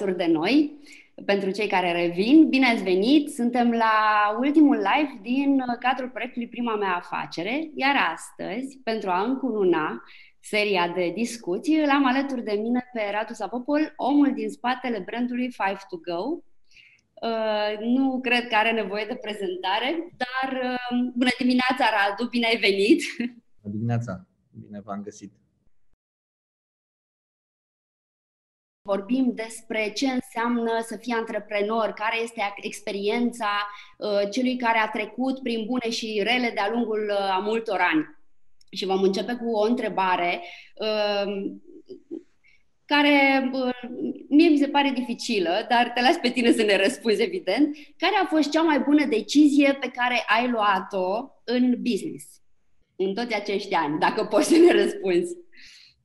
ați revenit alături de noi. Pentru cei care revin, bine ați venit! Suntem la ultimul live din cadrul proiectului Prima mea afacere, iar astăzi, pentru a încununa seria de discuții, îl am alături de mine pe Radu Sapopol, omul din spatele brandului Five to Go. Uh, nu cred că are nevoie de prezentare, dar uh, bună dimineața, Radu, bine ai venit! Bună dimineața! Bine v-am găsit! Vorbim despre ce înseamnă să fii antreprenor, care este experiența uh, celui care a trecut prin bune și rele de-a lungul uh, a multor ani. Și vom începe cu o întrebare uh, care mie mi se pare dificilă, dar te las pe tine să ne răspunzi, evident. Care a fost cea mai bună decizie pe care ai luat-o în business în toți acești ani, dacă poți să ne răspunzi?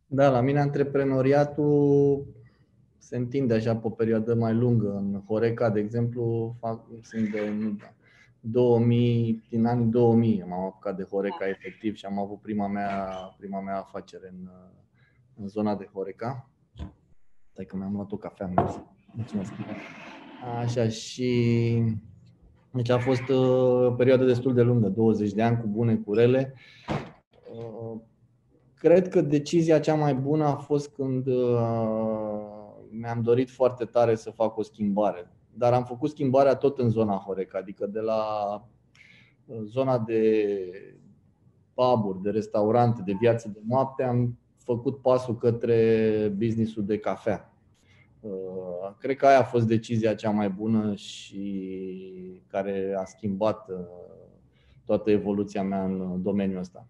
Da, la mine antreprenoriatul se întinde așa pe o perioadă mai lungă. În Horeca, de exemplu, fac, sunt de 2000, din anii 2000 m-am apucat de Horeca efectiv și am avut prima mea, prima mea afacere în, în zona de Horeca. Stai că mi-am luat o cafea. Mulțumesc. Așa și deci a fost uh, o perioadă destul de lungă, 20 de ani cu bune, cu rele. Uh, cred că decizia cea mai bună a fost când uh, mi-am dorit foarte tare să fac o schimbare. Dar am făcut schimbarea tot în zona Horeca, adică de la zona de puburi, de restaurante, de viață de noapte, am făcut pasul către businessul de cafea. Uh, cred că aia a fost decizia cea mai bună și care a schimbat uh, toată evoluția mea în domeniul ăsta.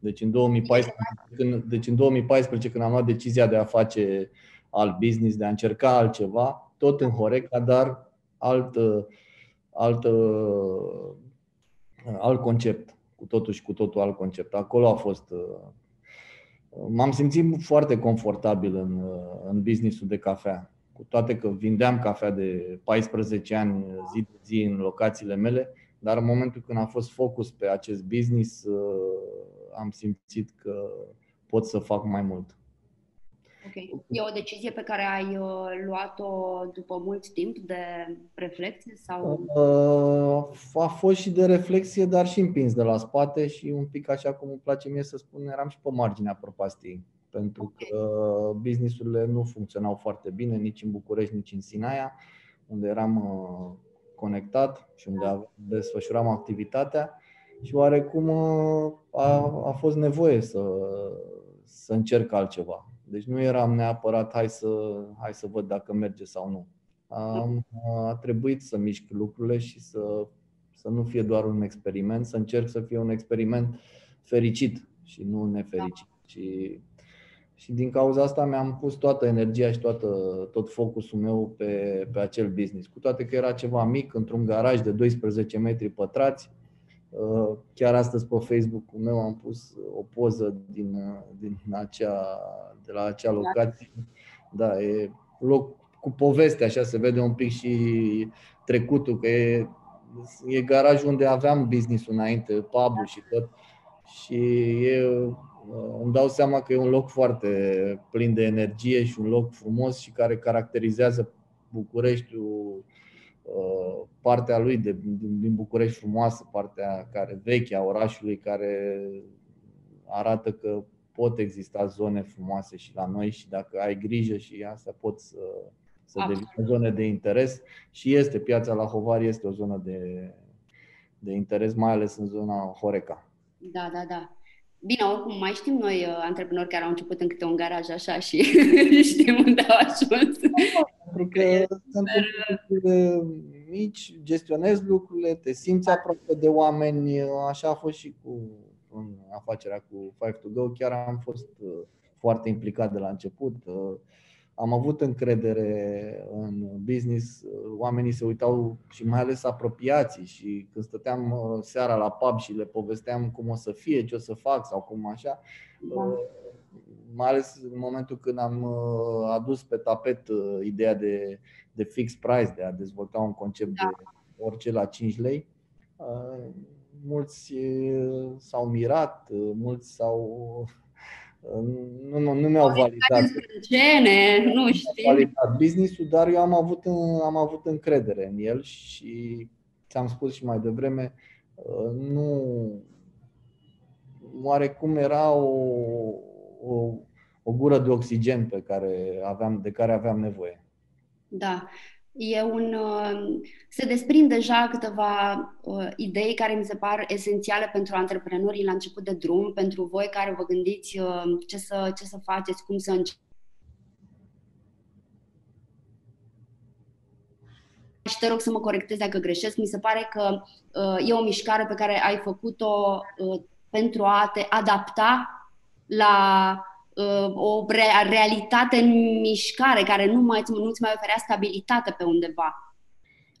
Deci în 2014, când, deci în 2014 când am luat decizia de a face alt business, de a încerca altceva, tot în Horeca, dar alt, alt, alt concept, cu totul și cu totul alt concept. Acolo a fost. M-am simțit foarte confortabil în, în businessul de cafea. Cu toate că vindeam cafea de 14 ani zi de zi în locațiile mele, dar în momentul când a fost focus pe acest business, am simțit că pot să fac mai mult. Ok. E o decizie pe care ai uh, luat-o după mult timp de reflexie? sau? Uh, a fost și de reflexie, dar și împins de la spate și un pic așa cum îmi place mie să spun, eram și pe marginea prăpastiei. Pentru okay. că businessurile nu funcționau foarte bine nici în București, nici în Sinaia, unde eram uh, conectat și unde desfășuram activitatea și oarecum a, a fost nevoie să, să încerc altceva. Deci nu eram neapărat hai să, hai să văd dacă merge sau nu. Am, a trebuit să mișc lucrurile și să, să nu fie doar un experiment, să încerc să fie un experiment fericit și nu nefericit. Da. Și, și din cauza asta mi-am pus toată energia și toată, tot focusul meu pe, pe acel business. Cu toate că era ceva mic, într-un garaj de 12 metri pătrați, Uh, chiar astăzi pe Facebook-ul meu am pus o poză din, uh, din acea, de la acea locație. Da, e loc cu poveste, așa se vede un pic și trecutul, că e, e garajul unde aveam business-ul înainte, pub și tot. Și e, uh, îmi dau seama că e un loc foarte plin de energie și un loc frumos și care caracterizează Bucureștiul Uh, partea lui de, din, din București frumoasă, partea care veche a orașului, care arată că pot exista zone frumoase și la noi și dacă ai grijă și asta pot să, să devină zone de interes și este piața la Hovar este o zonă de, de interes, mai ales în zona Horeca. Da, da, da. Bine, oricum mai știm noi uh, antreprenori care au început în câte un garaj așa și știm unde au ajuns. Pentru că sunt lucrurile mici, gestionezi lucrurile, te simți aproape de oameni. Așa a fost și cu în afacerea cu Five to Go. Chiar am fost uh, foarte implicat de la început. Uh, am avut încredere în business, oamenii se uitau și mai ales apropiații și când stăteam uh, seara la pub și le povesteam cum o să fie, ce o să fac sau cum așa, da. Mai ales în momentul când am uh, adus pe tapet uh, ideea de, de fix price, de a dezvolta un concept da. de orice la 5 lei, mulți s-au mirat, mulți s-au nu, nu, nu mi-au validat. Scene, nu știu. Validat business-ul, dar eu am avut, am avut încredere în el și ți-am spus și mai devreme, nu oarecum era o, o, o gură de oxigen pe care aveam, de care aveam nevoie. Da. E un, uh, se desprind deja câteva uh, idei care mi se par esențiale pentru antreprenorii la început de drum, pentru voi care vă gândiți uh, ce să, ce să faceți, cum să începeți. Și te rog să mă corectezi dacă greșesc. Mi se pare că uh, e o mișcare pe care ai făcut-o uh, pentru a te adapta la uh, o re- realitate în mișcare care nu mai, nu-ți mai oferea stabilitate pe undeva.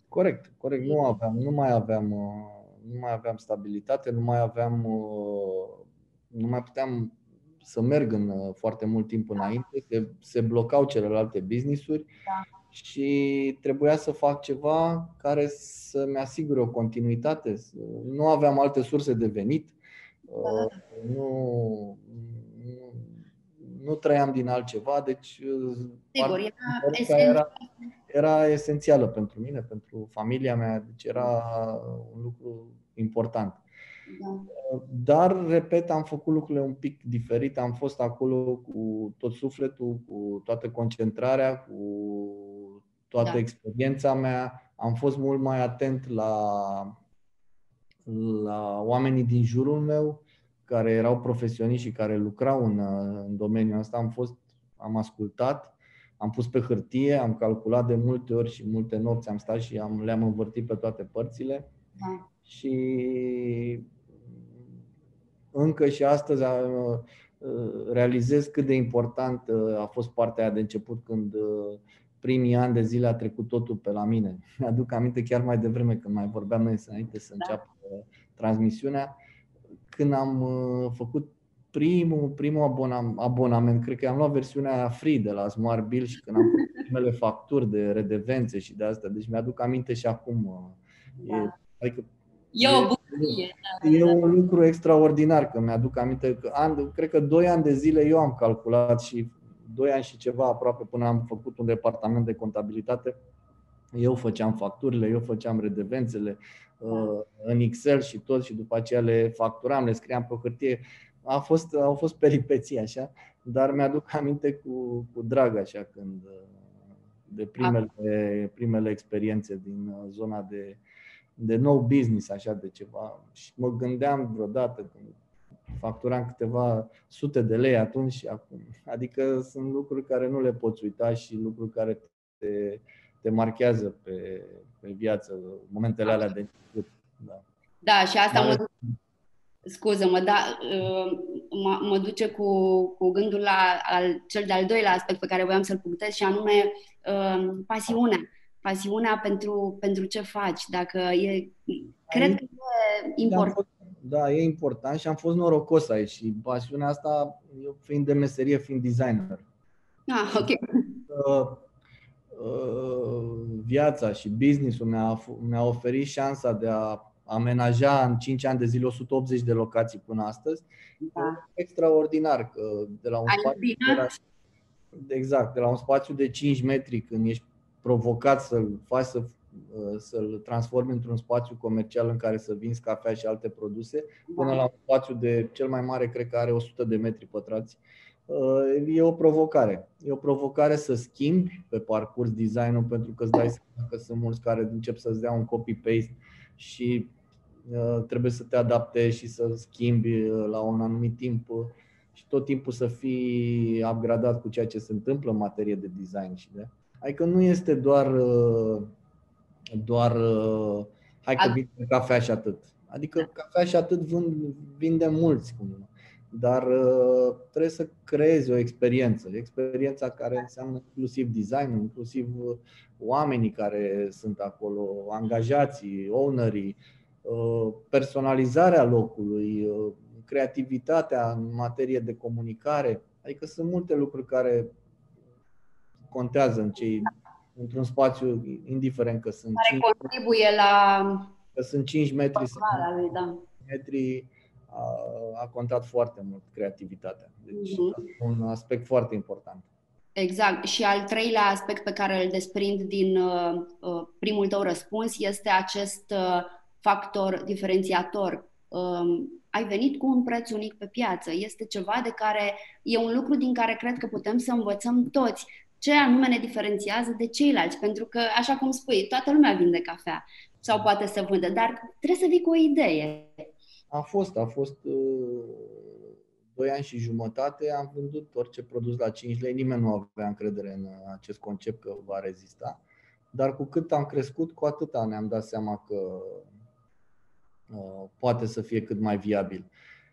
Corect, corect. Nu aveam, nu mai aveam, uh, nu mai aveam stabilitate, nu mai aveam, uh, nu mai puteam să merg în uh, foarte mult timp înainte, se, se blocau celelalte business-uri da. și trebuia să fac ceva care să-mi asigure o continuitate. Nu aveam alte surse de venit, da. nu, nu trăiam din altceva, deci uh, Sigur, era, era, era esențială pentru mine, pentru familia mea, deci era un lucru important. Da. Dar, repet, am făcut lucrurile un pic diferit, am fost acolo cu tot sufletul, cu toată concentrarea, cu toată da. experiența mea, am fost mult mai atent la, la oamenii din jurul meu, care erau profesioniști și care lucrau în, în domeniul ăsta, am fost, am ascultat, am pus pe hârtie, am calculat de multe ori și multe nopți am stat și am, le-am învârtit pe toate părțile. Da. Și încă și astăzi realizez cât de important a fost partea aia de început când primii ani de zile a trecut totul pe la mine. Mi-aduc aminte chiar mai devreme când mai vorbeam noi înainte să da. înceapă transmisiunea când am uh, făcut primul, primul abonam, abonament, cred că am luat versiunea free de la Smart Bill și când am făcut primele facturi de redevențe și de asta, deci mi-aduc aminte și acum. Uh, da. E, adică E o bucurie. Da, e un lucru extraordinar că mi-aduc aminte că an, cred că doi ani de zile eu am calculat și doi ani și ceva aproape până am făcut un departament de contabilitate. Eu făceam facturile, eu făceam redevențele, Uh, în Excel și tot și după aceea le facturam, le scriam pe hârtie. A fost, au fost peripeții așa, dar mi-aduc aminte cu, cu drag așa când uh, de primele, primele experiențe din uh, zona de, de nou business, așa de ceva. Și mă gândeam vreodată când facturam câteva sute de lei atunci și acum. Adică sunt lucruri care nu le poți uita și lucruri care te, te marchează pe, pe viață, momentele alea de început. Da, da și asta mă, scuză-mă, da, uh, mă, mă duce cu, cu gândul la al, cel de-al doilea aspect pe care voiam să-l punctez și anume uh, pasiunea. Pasiunea pentru, pentru ce faci. Dacă e, cred că e important. Da, e important și am fost norocos aici și pasiunea asta, eu fiind de meserie, fiind designer. Ah, ok. Uh, Uh, viața și businessul mi-a, mi-a oferit șansa de a amenaja în 5 ani de zile 180 de locații până astăzi. Da. Extraordinar că de la un spațiu de la, exact, de la un spațiu de 5 metri când ești provocat să-l faci să uh, să-l transformi într-un spațiu comercial în care să vinzi cafea și alte produse, până da. la un spațiu de cel mai mare, cred că are 100 de metri pătrați, Uh, e o provocare. E o provocare să schimbi pe parcurs designul pentru că îți dai seama că sunt mulți care încep să-ți dea un copy-paste și uh, trebuie să te adaptezi și să schimbi uh, la un anumit timp și tot timpul să fii upgradat cu ceea ce se întâmplă în materie de design. Și de... Adică nu este doar, doar hai că vin cafea și atât. Adică cafea și atât vând, vinde mulți. Cum dar uh, trebuie să creezi o experiență, experiența care înseamnă inclusiv design, inclusiv uh, oamenii care sunt acolo, angajații, ownerii, uh, personalizarea locului, creativitatea în materie de comunicare. Adică sunt multe lucruri care contează în cei, într-un spațiu, indiferent că sunt care 5, contribuie la că sunt 5 metri sau lui, da. metri a, a contat foarte mult creativitatea. Deci, uh-huh. un aspect foarte important. Exact. Și al treilea aspect pe care îl desprind din uh, uh, primul tău răspuns este acest uh, factor diferențiator. Uh, ai venit cu un preț unic pe piață. Este ceva de care e un lucru din care cred că putem să învățăm toți ce anume ne diferențiază de ceilalți. Pentru că, așa cum spui, toată lumea vinde cafea sau poate să vândă, dar trebuie să vii cu o idee. A fost, a fost uh, 2 ani și jumătate, am vândut orice produs la 5 lei, nimeni nu avea încredere în acest concept că va rezista. Dar cu cât am crescut, cu atâta ne-am dat seama că uh, poate să fie cât mai viabil.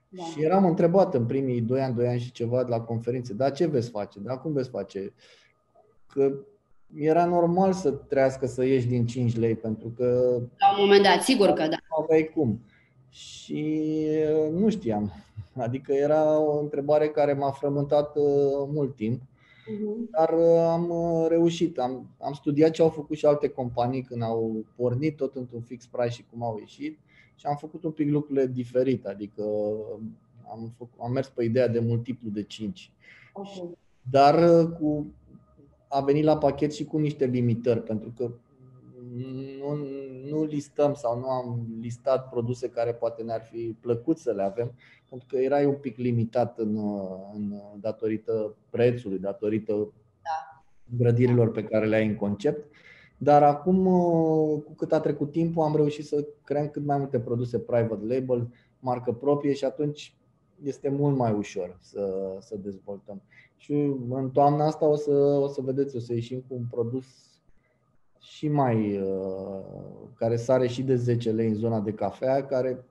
Da. Și eram întrebat în primii 2 ani, 2 ani și ceva de la conferințe, dar ce veți face? Dar cum veți face? Că era normal să trească să ieși din 5 lei, pentru că... La un moment dat, sigur că da. Nu aveai cum. Și uh, nu știam. Adică era o întrebare care m-a frământat uh, mult timp. Uh-huh. Dar uh, am reușit, am, am studiat ce au făcut și alte companii când au pornit tot într-un fix price și cum au ieșit și am făcut un pic lucrurile diferit, adică am, făcut, am mers pe ideea de multiplu de 5. Okay. Dar cu a venit la pachet și cu niște limitări, pentru că nu, nu listăm sau nu am listat produse care poate ne-ar fi plăcut să le avem, pentru că erai un pic limitat în, în datorită prețului, datorită da. grădirilor pe care le ai în concept. Dar acum, cu cât a trecut timpul, am reușit să creăm cât mai multe produse private label, marcă proprie și atunci este mult mai ușor să, să dezvoltăm. Și în toamna asta o să, o să vedeți, o să ieșim cu un produs și mai uh, care sare și de 10 lei în zona de cafea, care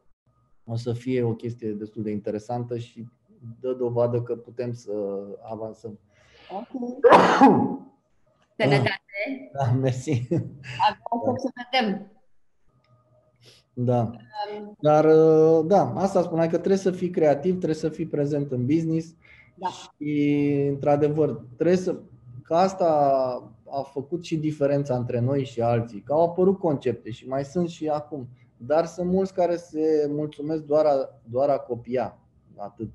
o să fie o chestie destul de interesantă și dă dovadă că putem să avansăm. Sănătate! Da, mersi! Acum da. să vedem. Da. Um, Dar, uh, da, asta spuneai că trebuie să fii creativ, trebuie să fii prezent în business da. și, într-adevăr, trebuie să. Că asta a făcut și diferența între noi și alții, că au apărut concepte și mai sunt și acum. Dar sunt mulți care se mulțumesc doar a, doar a copia. Atât.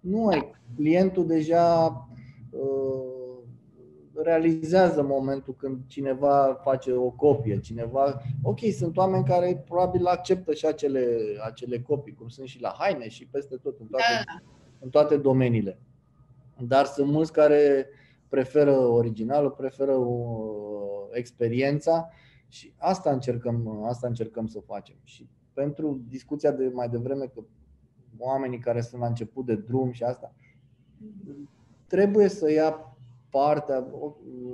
Nu ai. Clientul deja uh, realizează momentul când cineva face o copie, cineva. Ok, sunt oameni care probabil acceptă și acele, acele copii, cum sunt și la haine și peste tot, în toate, da. în toate domeniile. Dar sunt mulți care preferă originalul, preferă uh, experiența și asta încercăm, asta încercăm să facem. Și pentru discuția de mai devreme că oamenii care sunt la început de drum și asta, trebuie să ia partea,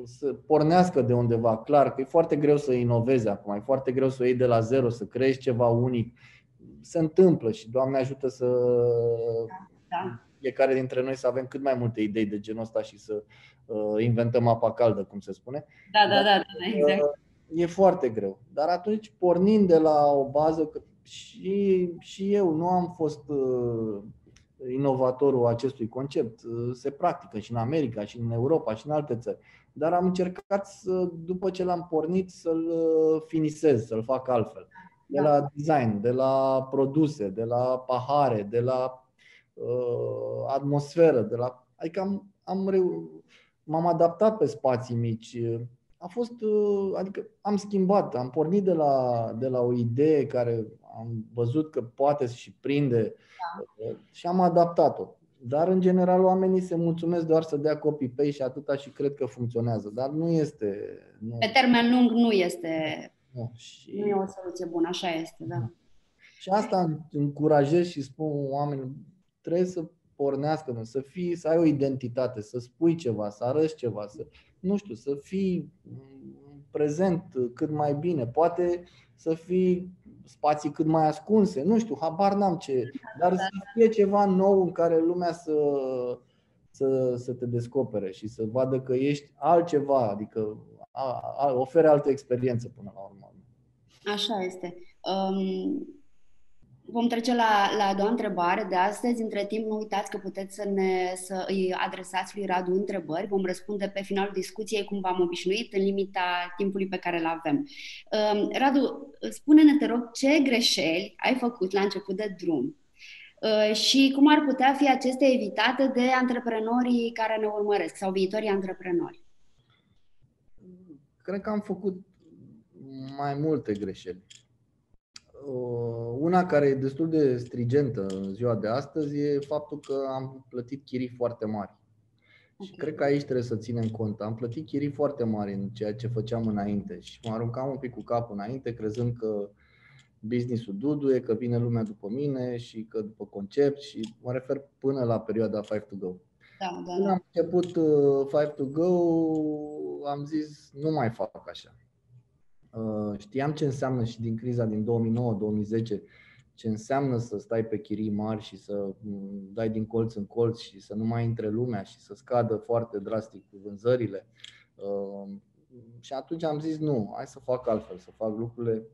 să pornească de undeva. Clar că e foarte greu să inovezi acum, e foarte greu să o iei de la zero, să creezi ceva unic. Se întâmplă și Doamne ajută să da, da. Fiecare dintre noi să avem cât mai multe idei de genul ăsta și să uh, inventăm apa caldă, cum se spune. Da, da, da, da exact. Uh, e foarte greu. Dar atunci, pornind de la o bază, că și, și eu nu am fost uh, inovatorul acestui concept. Uh, se practică și în America, și în Europa, și în alte țări. Dar am încercat, să, după ce l-am pornit, să-l uh, finisez, să-l fac altfel. De la design, de la produse, de la pahare, de la uh, atmosferă, de la. Adică am, am reu- m-am adaptat pe spații mici. A fost, uh, adică am schimbat, am pornit de la, de la o idee care am văzut că poate și prinde da. Uh, și am adaptat-o. Dar, în general, oamenii se mulțumesc doar să dea copy-paste și atâta și cred că funcționează. Dar nu este. Nu. Pe termen lung nu este. Nu, și... nu e o soluție bună, așa este, da. Și asta încurajez și spun oamenilor, trebuie să pornească, să fii, să ai o identitate, să spui ceva, să arăți ceva, să, nu știu, să fii prezent cât mai bine. Poate să fii spații cât mai ascunse, nu știu, habar n-am ce, dar să fie ceva nou în care lumea să, să, să te descopere și să vadă că ești altceva, adică a, a, ofere altă experiență până la urmă. Așa este. Um, Vom trece la, la a doua întrebare de astăzi. Între timp, nu uitați că puteți să, ne, să îi adresați lui Radu întrebări. Vom răspunde pe finalul discuției cum v-am obișnuit, în limita timpului pe care îl avem. Um, Radu, spune-ne, te rog, ce greșeli ai făcut la început de drum și cum ar putea fi acestea evitate de antreprenorii care ne urmăresc sau viitorii antreprenori? Cred că am făcut mai multe greșeli. Una care e destul de strigentă în ziua de astăzi e faptul că am plătit chirii foarte mari. Okay. Și cred că aici trebuie să ținem cont. Am plătit chirii foarte mari în ceea ce făceam înainte și mă aruncam un pic cu capul înainte, crezând că businessul duduie, că vine lumea după mine și că după concept și mă refer până la perioada 5 to go. Da, da, Când da. am început 5 uh, to go, am zis nu mai fac așa. Uh, știam ce înseamnă și din criza din 2009-2010 ce înseamnă să stai pe chirii mari și să mm, dai din colț în colț și să nu mai intre lumea și să scadă foarte drastic vânzările. Uh, și atunci am zis nu, hai să fac altfel, să fac lucrurile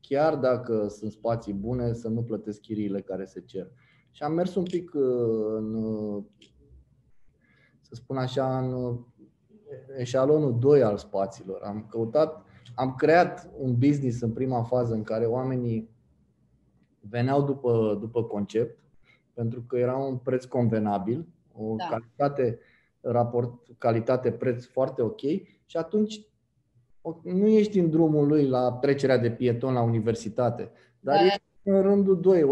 chiar dacă sunt spații bune, să nu plătesc chiriile care se cer. Și am mers un pic uh, în, să spun așa, în eșalonul 2 al spațiilor. Am căutat, am creat un business în prima fază în care oamenii veneau după, după concept, pentru că era un preț convenabil, o da. calitate, raport calitate-preț foarte ok și atunci nu ești în drumul lui la trecerea de pieton la universitate, dar da. ești în rândul 2,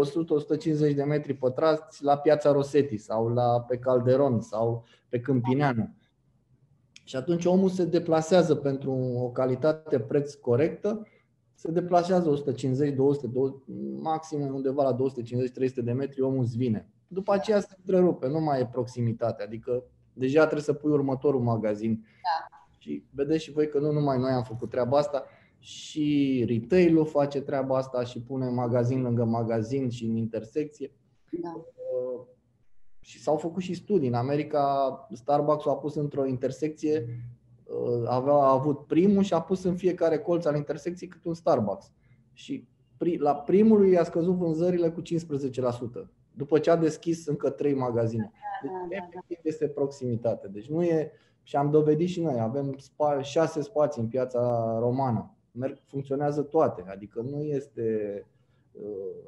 100-150 de metri pătrați la piața Rosetti sau la, pe Calderon sau pe Câmpineanu. Și atunci omul se deplasează pentru o calitate preț corectă se deplasează 150, 200, 200 maxim undeva la 250-300 de metri, omul îți vine. După aceea se întrerupe, nu mai e proximitate, adică deja trebuie să pui următorul magazin. Da. Și vedeți și voi că nu numai noi am făcut treaba asta, și retail-ul face treaba asta și pune magazin lângă magazin și în intersecție. Da. Uh, și s-au făcut și studii. În America, Starbucks a pus într-o intersecție Uh, avea, a avut primul și a pus în fiecare colț al intersecției cât un Starbucks. Și la primul i-a scăzut vânzările cu 15%, după ce a deschis încă trei magazine. Deci, da, da, da. este proximitate. Deci nu e, și am dovedit și noi, avem spa, șase spații în piața romană. Merg, funcționează toate, adică nu este uh,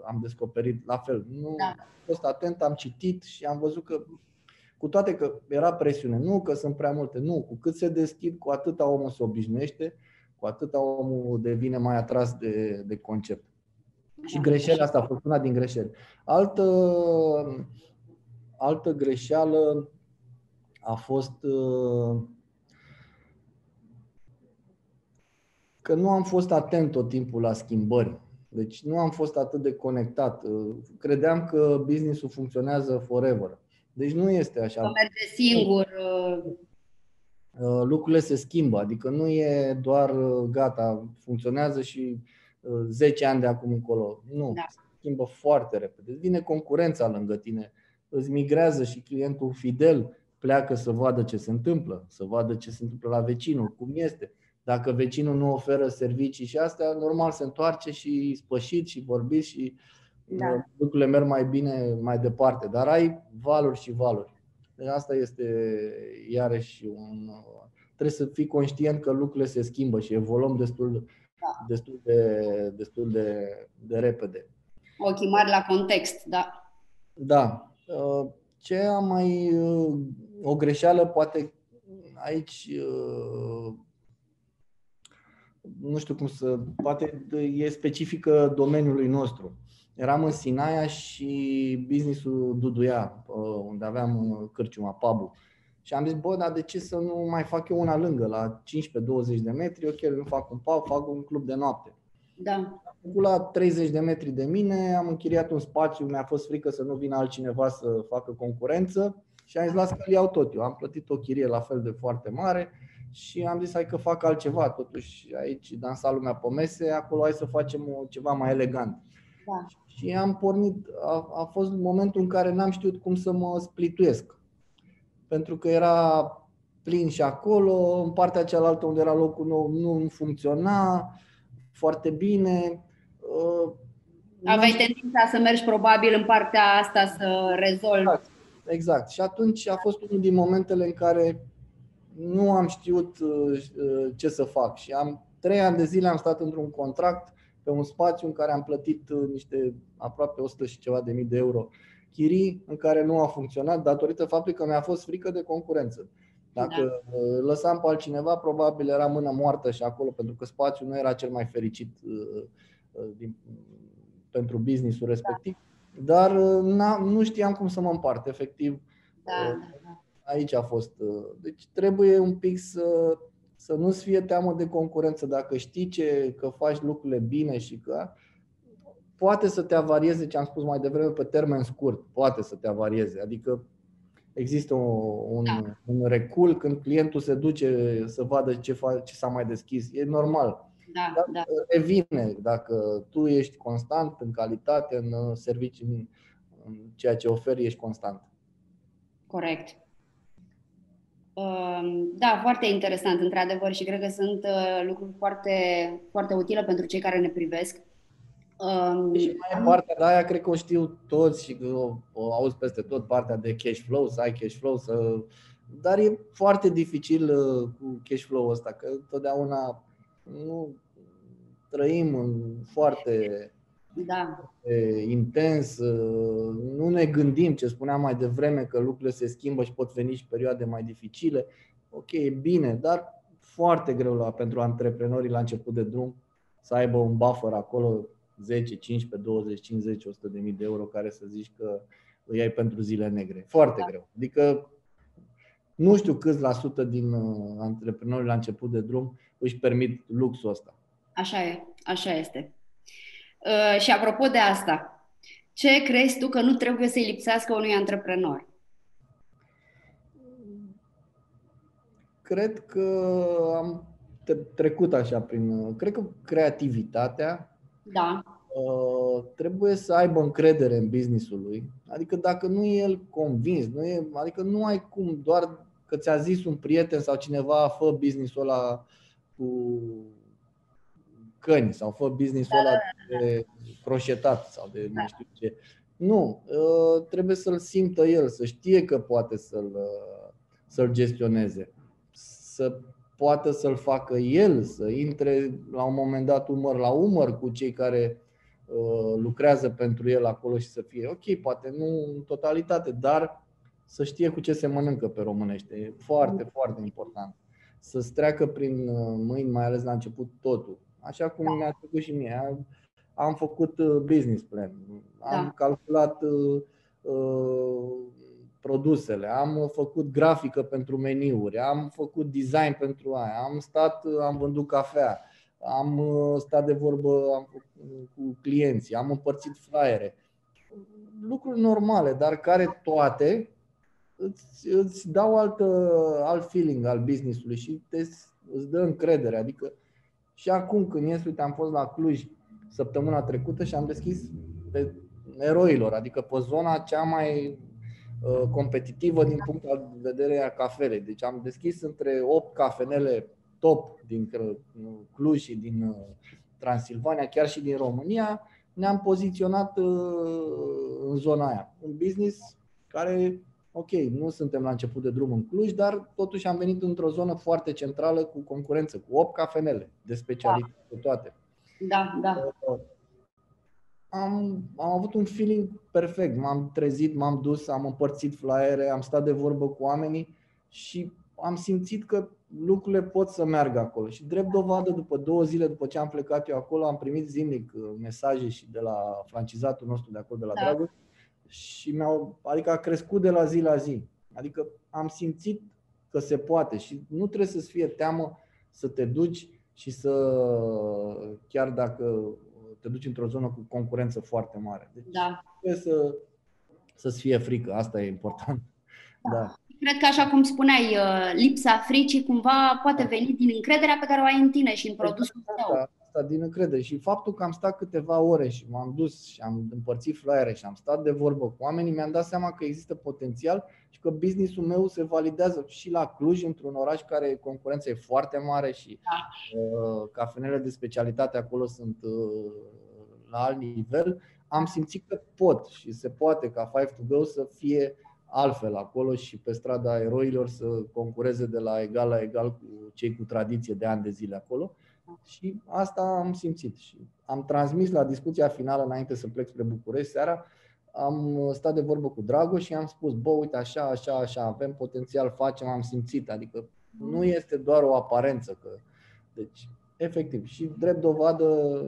am descoperit la fel. Nu da. am fost atent, am citit și am văzut că cu toate că era presiune, nu că sunt prea multe, nu, cu cât se deschid, cu atâta omul se obișnuiește, cu atâta omul devine mai atras de, de concept. Și greșeala asta a fost una din greșeli. Altă, altă greșeală a fost uh, că nu am fost atent tot timpul la schimbări. Deci nu am fost atât de conectat. Uh, credeam că businessul funcționează forever. Deci nu este așa. Că merge singur. Uh, uh, lucrurile se schimbă, adică nu e doar uh, gata, funcționează și 10 ani de acum încolo. Nu, da. se schimbă foarte repede. Vine concurența lângă tine, îți migrează și clientul fidel pleacă să vadă ce se întâmplă, să vadă ce se întâmplă la vecinul, cum este. Dacă vecinul nu oferă servicii și astea, normal se întoarce și spășit și vorbit și da. lucrurile merg mai bine mai departe, dar ai valuri și valuri. Deci asta este iarăși un... Trebuie să fii conștient că lucrurile se schimbă și evoluăm destul, da. destul, de, destul de, de repede. Ochii mari la context, da. Da. Ce am mai... O greșeală poate aici nu știu cum să, poate e specifică domeniului nostru eram în Sinaia și businessul duduia, uh, unde aveam uh, cârciuma, pub Și am zis, bă, dar de ce să nu mai fac eu una lângă, la 15-20 de metri, ok, nu fac un pub, fac un club de noapte. Da. Am făcut la 30 de metri de mine, am închiriat un spațiu, mi-a fost frică să nu vină altcineva să facă concurență și am zis, las că iau tot eu. Am plătit o chirie la fel de foarte mare și am zis, hai că fac altceva, totuși aici dansa lumea pe mese, acolo hai să facem o, ceva mai elegant. Da. Și am pornit, a, a fost momentul în care n-am știut cum să mă splituiesc. Pentru că era plin și acolo, în partea cealaltă unde era locul nou nu funcționa foarte bine. Uh, Aveai tendința să mergi probabil în partea asta să rezolvi. Exact. exact. Și atunci a fost unul din momentele în care nu am știut uh, uh, ce să fac și am trei ani de zile am stat într-un contract pe un spațiu în care am plătit uh, niște aproape 100 și ceva de mii de euro chirii în care nu a funcționat datorită faptului că mi-a fost frică de concurență. Dacă da. lăsam pe altcineva, probabil era mână moartă și acolo, pentru că spațiul nu era cel mai fericit din, pentru businessul respectiv. Da. Dar nu știam cum să mă împart, efectiv. Da, da, da. Aici a fost. Deci trebuie un pic să să nu-ți fie teamă de concurență. Dacă știi ce, că faci lucrurile bine și că poate să te avarieze, ce am spus mai devreme, pe termen scurt, poate să te avarieze. Adică există un, da. un recul când clientul se duce să vadă ce, fa, ce s-a mai deschis. E normal. Da, Dar da. revine dacă tu ești constant în calitate, în servicii, în, în ceea ce oferi, ești constant. Corect. Ehm, da, foarte interesant, într-adevăr, și cred că sunt uh, lucruri foarte, foarte utile pentru cei care ne privesc. Um, și mai partea de aia, cred că o știu toți și o, o auzi peste tot, partea de cash flow, să ai cash flow, să... dar e foarte dificil uh, cu cash flow ăsta, că totdeauna nu trăim în foarte da. intens, nu ne gândim ce spuneam mai devreme că lucrurile se schimbă și pot veni și perioade mai dificile. Ok, e bine, dar foarte greu la, pentru antreprenorii la început de drum să aibă un buffer acolo 10, 15, 20, 50, 100 de mii de euro care să zici că îi ai pentru zile negre. Foarte da. greu. Adică nu știu câți la sută din uh, antreprenorii la început de drum își permit luxul ăsta. Așa e, așa este. Uh, și apropo de asta, ce crezi tu că nu trebuie să-i lipsească unui antreprenor? Cred că am trecut așa prin. Cred că creativitatea da. Uh, trebuie să aibă încredere în businessul lui. Adică dacă nu e el convins, nu e, adică nu ai cum, doar că ți-a zis un prieten sau cineva fă businessul ăla cu căni sau fă business-ul ăla de croșetat sau de nu știu ce. Nu, ă, trebuie să-l simtă el, să știe că poate să-l, ă, să-l gestioneze, să poată să-l facă el, să intre la un moment dat umăr la umăr cu cei care ă, lucrează pentru el acolo și să fie ok, poate nu în totalitate, dar să știe cu ce se mănâncă pe românește. E foarte, foarte important. Să-ți treacă prin mâini, mai ales la început, totul așa cum da. mi-a trecut și mie. Am făcut uh, business plan, am da. calculat uh, uh, produsele, am făcut grafică pentru meniuri, am făcut design pentru aia, am stat, am vândut cafea, am uh, stat de vorbă am cu clienții, am împărțit flyere. Lucruri normale, dar care toate îți, îți dau alt, alt feeling al businessului și te, îți dă încredere. Adică și acum când ies, uite, am fost la Cluj săptămâna trecută și am deschis pe eroilor, adică pe zona cea mai uh, competitivă din punct de vedere a cafelei. Deci am deschis între 8 cafenele top din Cluj și din uh, Transilvania, chiar și din România, ne-am poziționat uh, în zona aia. Un business care ok, nu suntem la început de drum în Cluj, dar totuși am venit într-o zonă foarte centrală cu concurență, cu 8 cafenele de specialitate da. toate. Da, da. Am, am avut un feeling perfect. M-am trezit, m-am dus, am împărțit flyere, am stat de vorbă cu oamenii și am simțit că lucrurile pot să meargă acolo. Și drept dovadă, după două zile după ce am plecat eu acolo, am primit zilnic uh, mesaje și de la francizatul nostru de acolo, de la da. Dragoș, și mi-au, adică a crescut de la zi la zi. Adică am simțit că se poate și nu trebuie să-ți fie teamă să te duci și să, chiar dacă te duci într-o zonă cu concurență foarte mare. Deci da. trebuie să, să-ți fie frică, asta e important. Da. da. Cred că, așa cum spuneai, uh, lipsa fricii cumva poate veni din încrederea pe care o ai în tine și în produsul tău. Da, asta din încredere și faptul că am stat câteva ore și m-am dus și am împărțit flyere și am stat de vorbă cu oamenii, mi-am dat seama că există potențial și că businessul meu se validează și la Cluj, într-un oraș care concurența e foarte mare și da. uh, cafenele de specialitate acolo sunt uh, la alt nivel, am simțit că pot și se poate ca Five to Go să fie altfel acolo și pe strada eroilor să concureze de la egal la egal cu cei cu tradiție de ani de zile acolo. Și asta am simțit. Și am transmis la discuția finală, înainte să plec spre București seara, am stat de vorbă cu Dragoș și am spus, bă, uite, așa, așa, așa, avem potențial, facem, am simțit. Adică nu este doar o aparență. Că... Deci, efectiv. Și drept dovadă,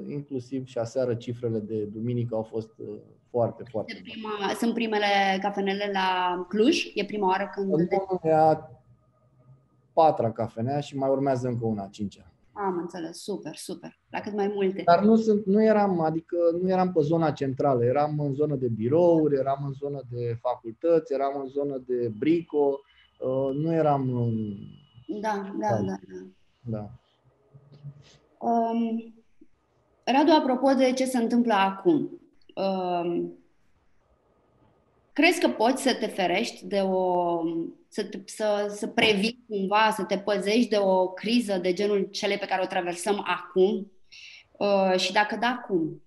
inclusiv și aseară, cifrele de duminică au fost uh, foarte, foarte prima, Sunt primele cafenele la Cluj? E prima oară când... E a patra cafenea și mai urmează încă una, a cincea. Am înțeles, super, super. La cât mai multe. Dar nu, sunt, nu eram, adică nu eram pe zona centrală, eram în zonă de birouri, eram în zonă de facultăți, eram în zonă de brico, uh, nu eram în... Da, da, da. da. da. Um, Radu, apropo de ce se întâmplă acum, um, crezi că poți să te ferești de o să, să, să previi cumva, să te păzești de o criză de genul cele pe care o traversăm acum? Uh, și dacă da, cum?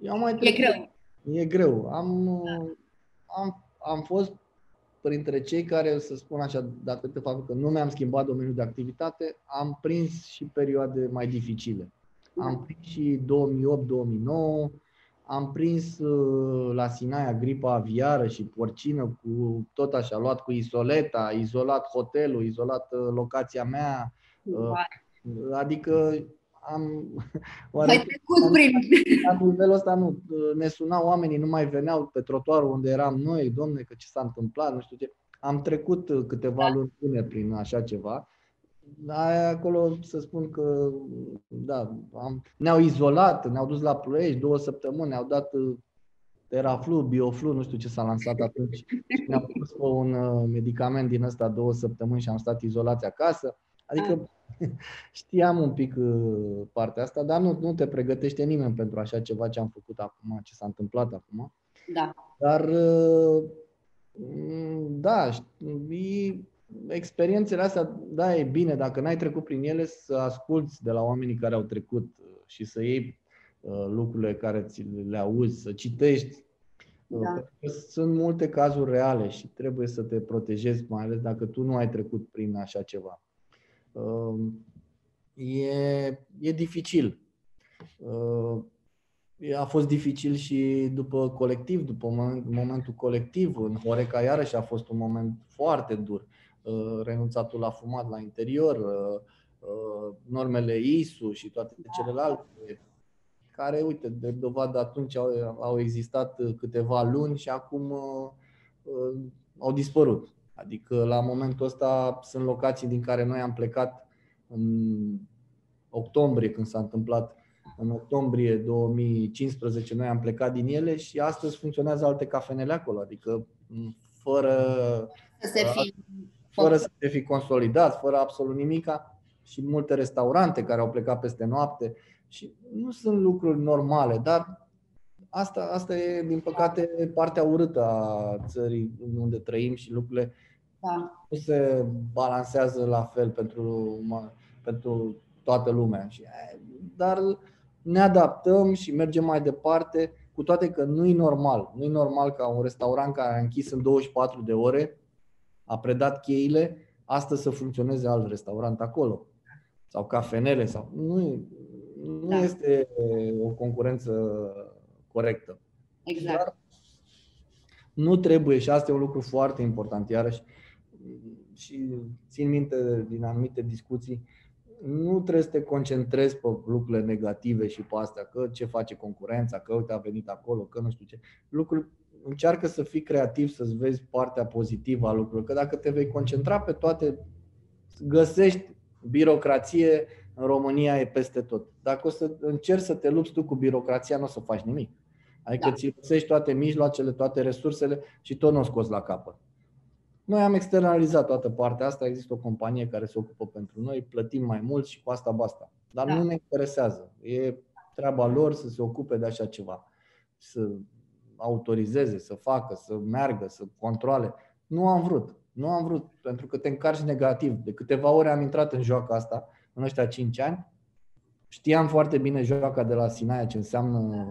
Eu mai e greu. E greu. Am, da. am, am fost printre cei care, să spun așa, datorită faptul că nu mi-am schimbat domeniul de activitate, am prins și perioade mai dificile. Am da. prins și 2008-2009, am prins uh, la Sinaia gripa aviară și porcină cu tot așa, luat cu isoleta, izolat hotelul, izolat uh, locația mea. Uh, adică am... Mai trecut prin... La nivelul ăsta nu. Ne sunau oamenii, nu mai veneau pe trotuarul unde eram noi, domne, că ce s-a întâmplat, nu știu ce. Am trecut câteva da. luni bune prin așa ceva da, acolo să spun că da, am, ne-au izolat, ne-au dus la Ploiești două săptămâni, ne-au dat uh, Teraflu, Bioflu, nu știu ce s-a lansat atunci. Ne-au pus pe un uh, medicament din ăsta două săptămâni și am stat izolați acasă. Adică știam un pic uh, partea asta, dar nu, nu te pregătește nimeni pentru așa ceva ce am făcut acum, ce s-a întâmplat acum. Da. Dar da, experiențele astea, da, e bine, dacă n-ai trecut prin ele, să asculți de la oamenii care au trecut uh, și să iei uh, lucrurile care ți le auzi, să citești. Uh, da. că sunt multe cazuri reale și trebuie să te protejezi, mai ales dacă tu nu ai trecut prin așa ceva. E, e dificil. A fost dificil și după colectiv, după momentul colectiv. În Horeca iarăși a fost un moment foarte dur. Uh, renunțatul la fumat la interior, uh, uh, normele ISU și toate celelalte, care, uite, de dovadă atunci au, au existat câteva luni și acum au dispărut. Adică la momentul ăsta sunt locații din care noi am plecat în octombrie când s-a întâmplat în octombrie 2015 noi am plecat din ele și astăzi funcționează alte cafenele acolo, adică fără să se fi fără să te fi consolidat, fără absolut nimica și multe restaurante care au plecat peste noapte și nu sunt lucruri normale, dar asta, asta e, din păcate, partea urâtă a țării unde trăim și lucrurile da. nu se balansează la fel pentru, pentru toată lumea. Dar ne adaptăm și mergem mai departe, cu toate că nu e normal. Nu e normal ca un restaurant care a închis în 24 de ore a predat cheile, astăzi să funcționeze alt restaurant acolo. Sau cafenele. Sau... Nu, nu da. este o concurență corectă. Exact. Dar nu trebuie, și asta e un lucru foarte important, iarăși, și țin minte din anumite discuții, nu trebuie să te concentrezi pe lucrurile negative și pe astea, că ce face concurența, că uite a venit acolo, că nu știu ce. Lucruri încearcă să fii creativ, să-ți vezi partea pozitivă a lucrurilor. Că dacă te vei concentra pe toate, găsești birocrație în România e peste tot. Dacă o să încerci să te lupți tu cu birocrația, nu o să faci nimic. Adică da. ți găsești toate mijloacele, toate resursele și tot nu o scoți la capăt. Noi am externalizat toată partea asta, există o companie care se ocupă pentru noi, plătim mai mult și cu asta basta. Dar da. nu ne interesează. E treaba lor să se ocupe de așa ceva. Să autorizeze, să facă, să meargă, să controle. Nu am vrut. Nu am vrut, pentru că te încarci negativ. De câteva ore am intrat în joaca asta, în ăștia 5 ani. Știam foarte bine joaca de la Sinaia ce înseamnă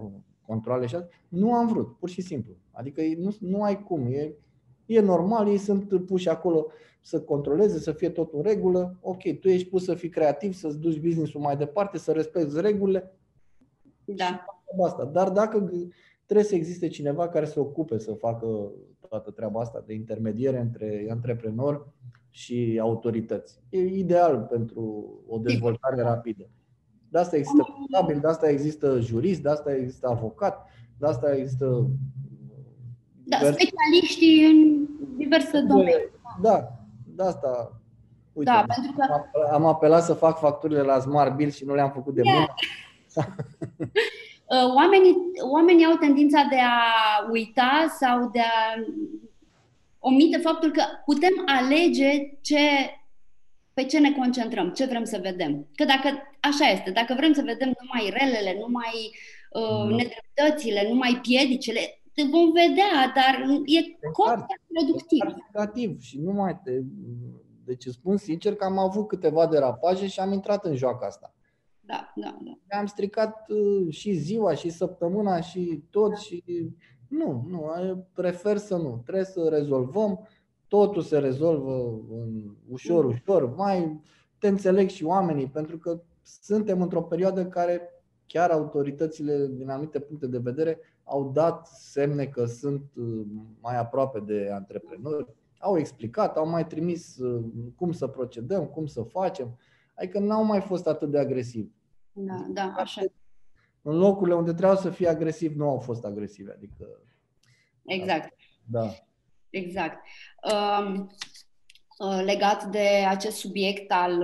controle și asta. Nu am vrut, pur și simplu. Adică nu, nu ai cum. E, e normal, ei sunt puși acolo să controleze, să fie tot în regulă. Ok, tu ești pus să fii creativ, să-ți duci business-ul mai departe, să respecti regulile. Da. Asta. Dar dacă trebuie să existe cineva care se ocupe să facă toată treaba asta de intermediere între antreprenori și autorități. E ideal pentru o dezvoltare rapidă. De asta există contabil, de asta există jurist, de asta există avocat, de asta există da, specialiștii în diverse domenii. Da, de asta. Uite, da, pentru că... am apelat să fac facturile la Smart Bill și nu le-am făcut de yeah. mult. Uh, oamenii, oamenii au tendința de a uita sau de a omite faptul că putem alege ce, pe ce ne concentrăm, ce vrem să vedem. Că dacă așa este, dacă vrem să vedem numai relele, numai uh, mm. nedreptățile, numai piedicele, te vom vedea, dar e contraproductiv. Negativ și nu mai te... Deci spun sincer că am avut câteva derapaje și am intrat în joaca asta. Da, da, da. Am stricat uh, și ziua, și săptămâna, și tot, și nu, nu, prefer să nu. Trebuie să rezolvăm, totul se rezolvă în ușor, mm. ușor, mai te înțeleg și oamenii, pentru că suntem într-o perioadă în care chiar autoritățile, din anumite puncte de vedere, au dat semne că sunt uh, mai aproape de antreprenori, au explicat, au mai trimis uh, cum să procedăm, cum să facem, adică n-au mai fost atât de agresivi. Da, da, așa. În locurile unde trebuiau să fie agresiv, nu au fost agresivi, adică. Exact. Da. Exact. Um, uh, legat de acest subiect al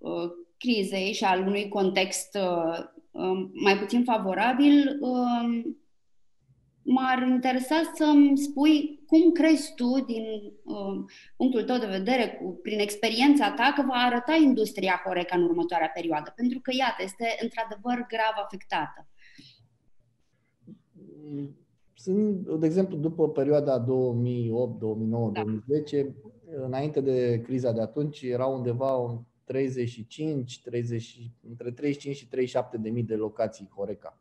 uh, crizei și al unui context uh, um, mai puțin favorabil, uh, m-ar interesa să-mi spui cum crezi tu, din uh, punctul tău de vedere, cu, prin experiența ta, că va arăta industria Horeca în următoarea perioadă. Pentru că, iată, este într-adevăr grav afectată. Sunt, de exemplu, după perioada 2008, 2009, da. 2010, înainte de criza de atunci, era undeva 35, 30, între 35 și 37 de mii de locații Horeca.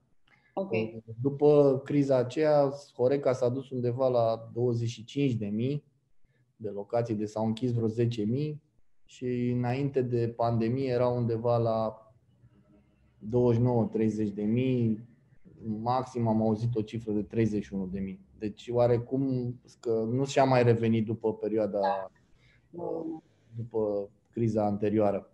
Okay. După criza aceea, Horeca s-a dus undeva la 25 de mii de locații, de s-au închis vreo 10 mii și înainte de pandemie era undeva la 29-30 de mii, maxim am auzit o cifră de 31 de mii. Deci oarecum că nu și-a mai revenit după perioada, da. după criza anterioară.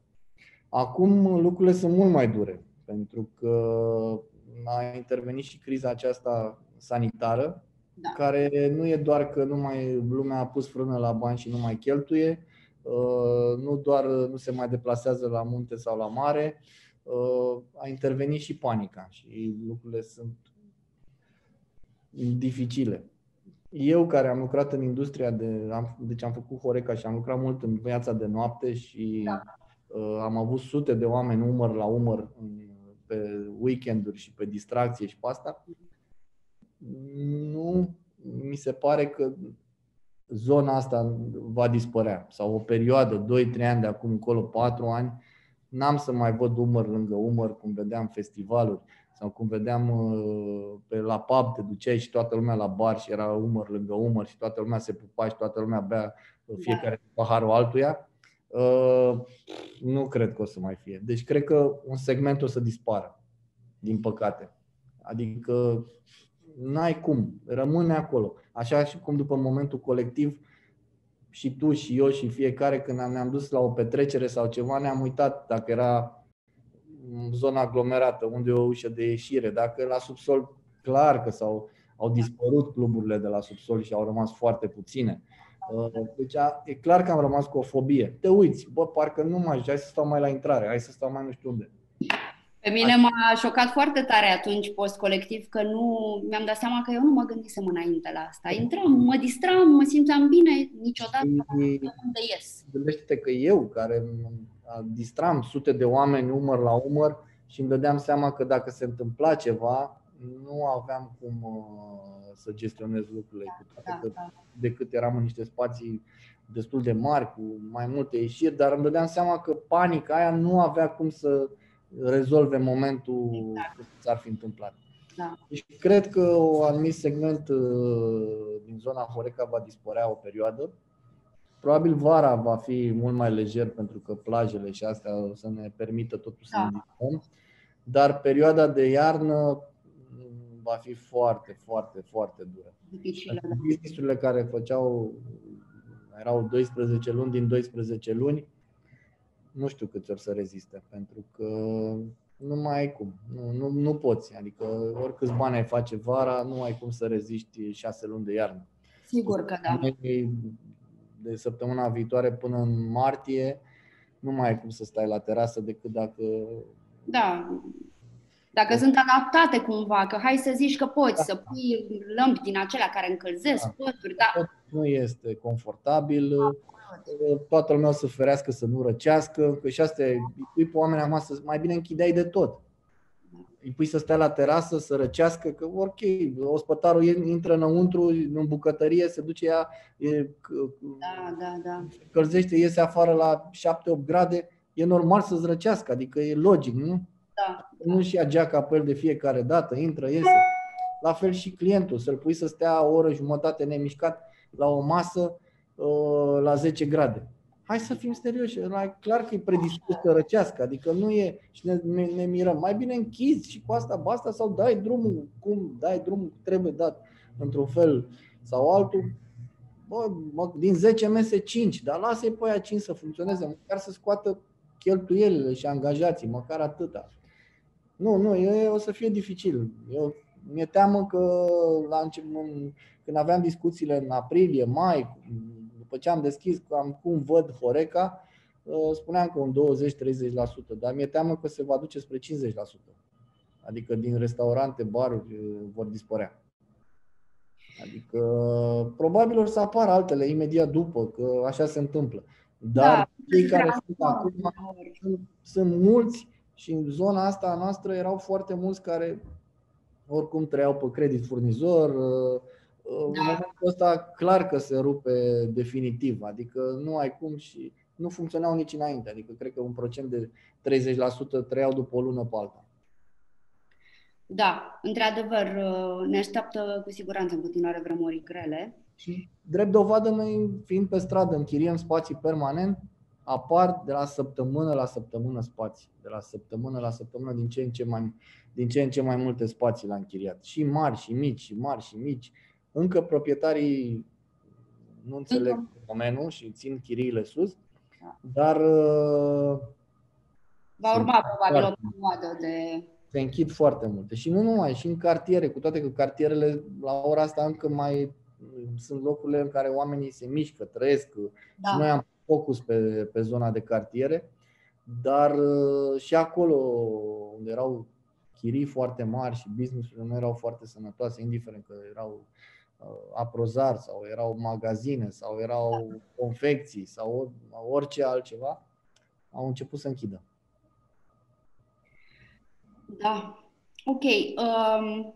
Acum lucrurile sunt mult mai dure, pentru că a intervenit și criza aceasta sanitară, da. care nu e doar că nu mai lumea a pus frână la bani și nu mai cheltuie, uh, nu doar nu se mai deplasează la munte sau la mare, uh, a intervenit și panica și lucrurile sunt dificile. Eu care am lucrat în industria de, am, deci am făcut Horeca și am lucrat mult în viața de noapte și da. uh, am avut sute de oameni umăr la umăr în pe weekenduri și pe distracție și pe asta, nu mi se pare că zona asta va dispărea. Sau o perioadă, 2-3 ani de acum încolo, 4 ani, n-am să mai văd umăr lângă umăr, cum vedeam festivaluri sau cum vedeam uh, pe la pub, te duceai și toată lumea la bar și era umăr lângă umăr și toată lumea se pupa și toată lumea bea fiecare da. paharul altuia. Uh, nu cred că o să mai fie. Deci cred că un segment o să dispară, din păcate. Adică n-ai cum, rămâne acolo. Așa și cum după momentul colectiv și tu și eu și fiecare când ne-am dus la o petrecere sau ceva ne-am uitat dacă era zona aglomerată, unde e o ușă de ieșire, dacă la subsol clar că s-au au dispărut cluburile de la subsol și au rămas foarte puține. Uh, deci e clar că am rămas cu o fobie. Te uiți, bă, parcă nu mai hai să stau mai la intrare, hai să stau mai nu știu unde. Pe mine m-a șocat foarte tare atunci post-colectiv că nu mi-am dat seama că eu nu mă gândisem înainte la asta. Intram, mă distram, mă simțeam bine, niciodată nu unde ies. Gândește-te că eu, care distram sute de oameni umăr la umăr și îmi dădeam seama că dacă se întâmpla ceva, nu aveam cum uh, să gestionez lucrurile, cu toate da, că da. decât eram în niște spații destul de mari, cu mai multe ieșiri, dar îmi dădeam seama că panica aia nu avea cum să rezolve momentul exact. ce s-ar fi întâmplat. Da. Deci cred că un anumit segment uh, din zona Horeca va dispărea o perioadă. Probabil vara va fi mult mai lejer pentru că plajele și astea o să ne permită totuși da. să ne dar perioada de iarnă mm, va fi foarte, foarte, foarte dură. Dificilă, da. Businessurile care făceau, erau 12 luni din 12 luni, nu știu câți ori să reziste, pentru că nu mai ai cum, nu, nu, nu poți. Adică oricâți bani ai face vara, nu ai cum să reziști șase luni de iarnă. Sigur că da. De săptămâna viitoare până în martie, nu mai ai cum să stai la terasă decât dacă. Da. Dacă sunt adaptate cumva, că hai să zici că poți da. să pui lămpi din acelea care încălzesc, da. poturi, da. Tot nu este confortabil. Da toată lumea o să ferească să nu răcească, că și asta îi pui pe oameni acum să mai bine închideai de tot. Îi pui să stea la terasă, să răcească, că ok, ospătarul intră înăuntru, în bucătărie, se duce ea, e, da, da, da. călzește, iese afară la 7-8 grade, e normal să-ți răcească, adică e logic, nu? Da. Nu și ia geaca pe el de fiecare dată, intră, iese. La fel și clientul, să-l pui să stea o oră jumătate nemișcat la o masă, Uh, la 10 grade. Hai să fim serioși, clar că e predispus să răcească, adică nu e și ne, ne, ne mirăm. Mai bine închizi și cu asta basta sau dai drumul cum dai drumul trebuie dat într-un fel sau altul. Bă, mă, din 10 mese 5, dar lasă-i pe aia 5 să funcționeze, măcar să scoată cheltuielile și angajații, măcar atâta. Nu, nu, e, o să fie dificil. Eu mi-e teamă că la început, când aveam discuțiile în aprilie, mai, după ce am deschis cam cum văd Horeca, uh, spuneam că un 20-30%, dar mi-e teamă că se va duce spre 50%. Adică din restaurante, baruri uh, vor dispărea. Adică probabil o să apară altele imediat după, că așa se întâmplă. Dar da, cei care da, sunt acum sunt, sunt mulți și în zona asta a noastră erau foarte mulți care oricum trăiau pe credit furnizor, uh, da. În momentul ăsta clar că se rupe definitiv, adică nu ai cum și nu funcționau nici înainte, adică cred că un procent de 30% trăiau după o lună pe alta. Da, într-adevăr, ne așteaptă cu siguranță în continuare vremuri grele. Și drept dovadă, noi fiind pe stradă, închiriem spații permanent, apar de la săptămână la săptămână spații, de la săptămână la săptămână din ce în ce mai, din ce, în ce mai multe spații la închiriat. Și mari și mici, și mari și mici. Încă proprietarii nu înțeleg fenomenul și țin chiriile sus, da. dar uh, va urma probabil o perioadă de se închid foarte multe. Și nu numai, și în cartiere, cu toate că cartierele la ora asta încă mai sunt locurile în care oamenii se mișcă, trăiesc. Da. Și noi am focus pe, pe zona de cartiere, dar uh, și acolo unde erau chirii foarte mari și businessurile nu erau foarte sănătoase, indiferent că erau Uh, aprozar sau erau magazine sau erau confecții sau orice altceva, au început să închidă. Da. Ok. Um,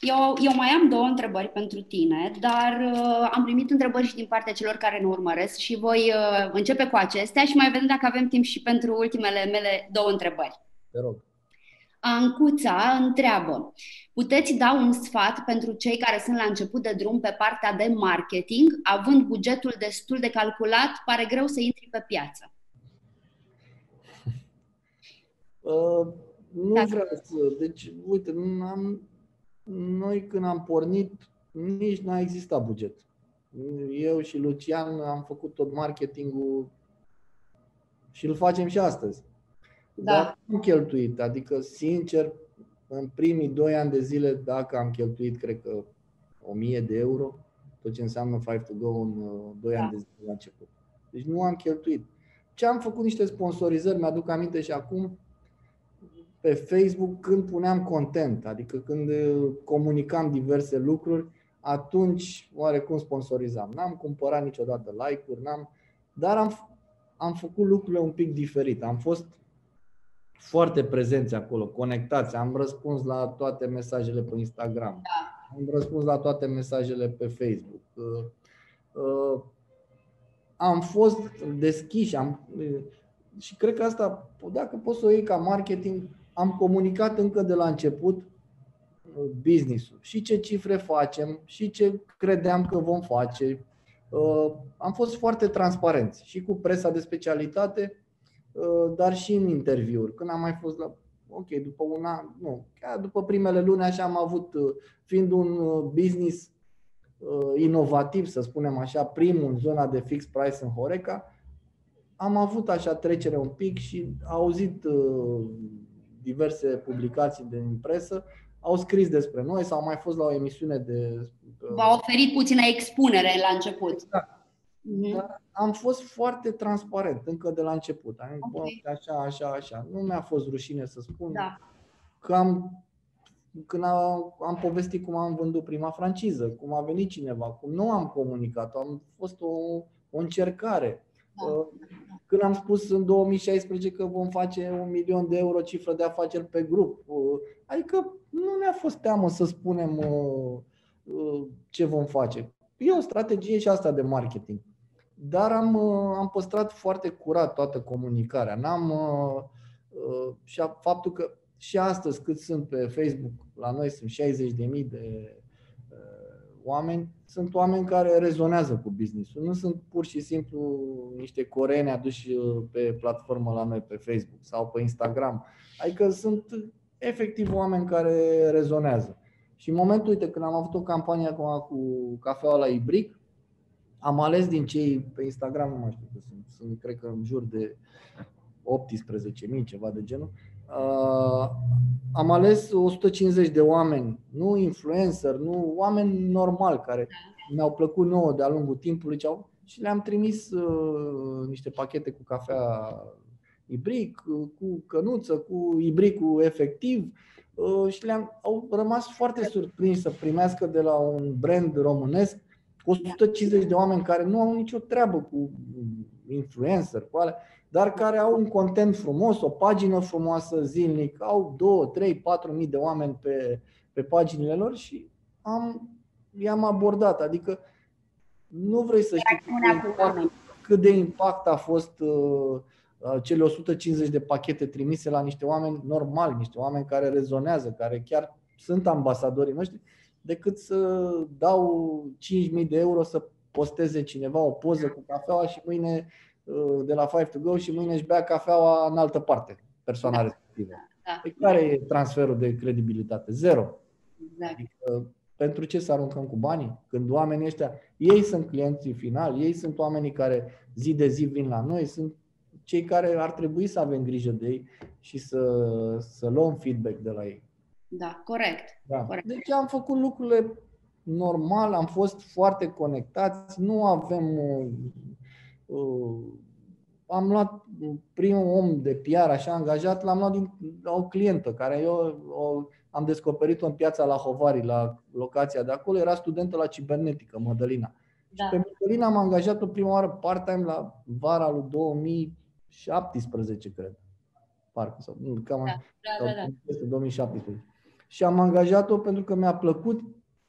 eu, eu mai am două întrebări pentru tine, dar uh, am primit întrebări și din partea celor care ne urmăresc și voi uh, începe cu acestea și mai vedem dacă avem timp și pentru ultimele mele două întrebări. Te rog. Ancuța întreabă, puteți da un sfat pentru cei care sunt la început de drum pe partea de marketing, având bugetul destul de calculat, pare greu să intri pe piață? Uh, nu da. vreau să. Deci, uite, am, noi când am pornit, nici n-a existat buget. Eu și Lucian am făcut tot marketingul și îl facem și astăzi. Da. Dar am cheltuit, adică sincer, în primii doi ani de zile, dacă am cheltuit, cred că 1000 de euro, tot ce înseamnă Five to Go în 2 uh, da. ani de zile la început. Deci nu am cheltuit. Ce am făcut niște sponsorizări, mi-aduc aminte și acum, pe Facebook când puneam content, adică când uh, comunicam diverse lucruri, atunci oarecum sponsorizam. N-am cumpărat niciodată like-uri, n-am, dar am, am făcut lucrurile un pic diferit. Am fost foarte prezenți acolo, conectați. Am răspuns la toate mesajele pe Instagram. Da. Am răspuns la toate mesajele pe Facebook. Uh, uh, am fost deschiși am, uh, și cred că asta, dacă poți să o iei ca marketing, am comunicat încă de la început business-ul și ce cifre facem și ce credeam că vom face. Am fost foarte transparenți și cu presa de specialitate Uh, dar și în interviuri. Când am mai fost la ok, după un an, nu, chiar după primele luni așa am avut, fiind un business inovativ, să spunem așa, primul în zona de fixed price în Horeca, am avut așa trecere un pic și au auzit diverse publicații de presă, au scris despre noi sau au mai fost la o emisiune de... V-a oferit puțină expunere la început. Da. Mm-hmm. Dar am fost foarte transparent încă de la început. Am okay. așa, așa, așa. Nu mi-a fost rușine să spun da. că am când am, am povestit cum am vândut prima franciză, cum a venit cineva, cum nu am comunicat, am fost o, o încercare. Da. Uh, când am spus în 2016 că vom face un milion de euro cifră de afaceri pe grup, uh, adică nu ne-a fost teamă să spunem uh, ce vom face. E o strategie și asta de marketing. Dar am, am păstrat foarte curat toată comunicarea. N-am, și faptul că și astăzi cât sunt pe Facebook, la noi sunt 60.000 de oameni, sunt oameni care rezonează cu business-ul. Nu sunt pur și simplu niște coreeni aduși uh, pe platformă la noi pe Facebook sau pe Instagram. Adică sunt efectiv oameni care rezonează. Și în momentul, uite, când am avut o campanie acum cu cafeaua la Ibric, am ales din cei pe Instagram, nu mai știu că sunt, sunt cred că în jur de 18.000, ceva de genul, Uh, am ales 150 de oameni, nu influencer, nu oameni normali care mi-au plăcut nouă de-a lungul timpului și le-am trimis uh, niște pachete cu cafea ibric, cu cănuță, cu ibricul efectiv uh, și le-am, au rămas foarte surprins să primească de la un brand românesc 150 de oameni care nu au nicio treabă cu influencer, cu alea, dar care au un content frumos, o pagină frumoasă zilnic, au 2, 3, 4 mii de oameni pe, pe paginile lor și am, i-am abordat. Adică nu vrei să știi cât de impact, cât de impact a fost uh, uh cele 150 de pachete trimise la niște oameni normali, niște oameni care rezonează, care chiar sunt ambasadorii noștri, decât să dau 5.000 de euro să posteze cineva o poză cu cafeaua și mâine Uh, de la Five to Go și mâine își bea cafeaua în altă parte, persoana da. respectivă. Da. Pe care e transferul de credibilitate? Zero. Exact. Adică, pentru ce să aruncăm cu banii? Când oamenii ăștia, ei sunt clienții finali, ei sunt oamenii care zi de zi vin la noi, sunt cei care ar trebui să avem grijă de ei și să, să luăm feedback de la ei. Da, corect. Da. corect. Deci am făcut lucrurile normal, am fost foarte conectați, nu avem uh, Uh, am luat primul om de PR așa angajat, l-am luat din o clientă care eu o, am descoperit-o în piața la Hovari, la locația de acolo, era studentă la cibernetică, Mădălina. Da. Și pe Mădălina am angajat-o prima oară part-time la vara lui 2017, cred. Parcă, sau cam da, da, da, da. 2017. Și am angajat-o pentru că mi-a plăcut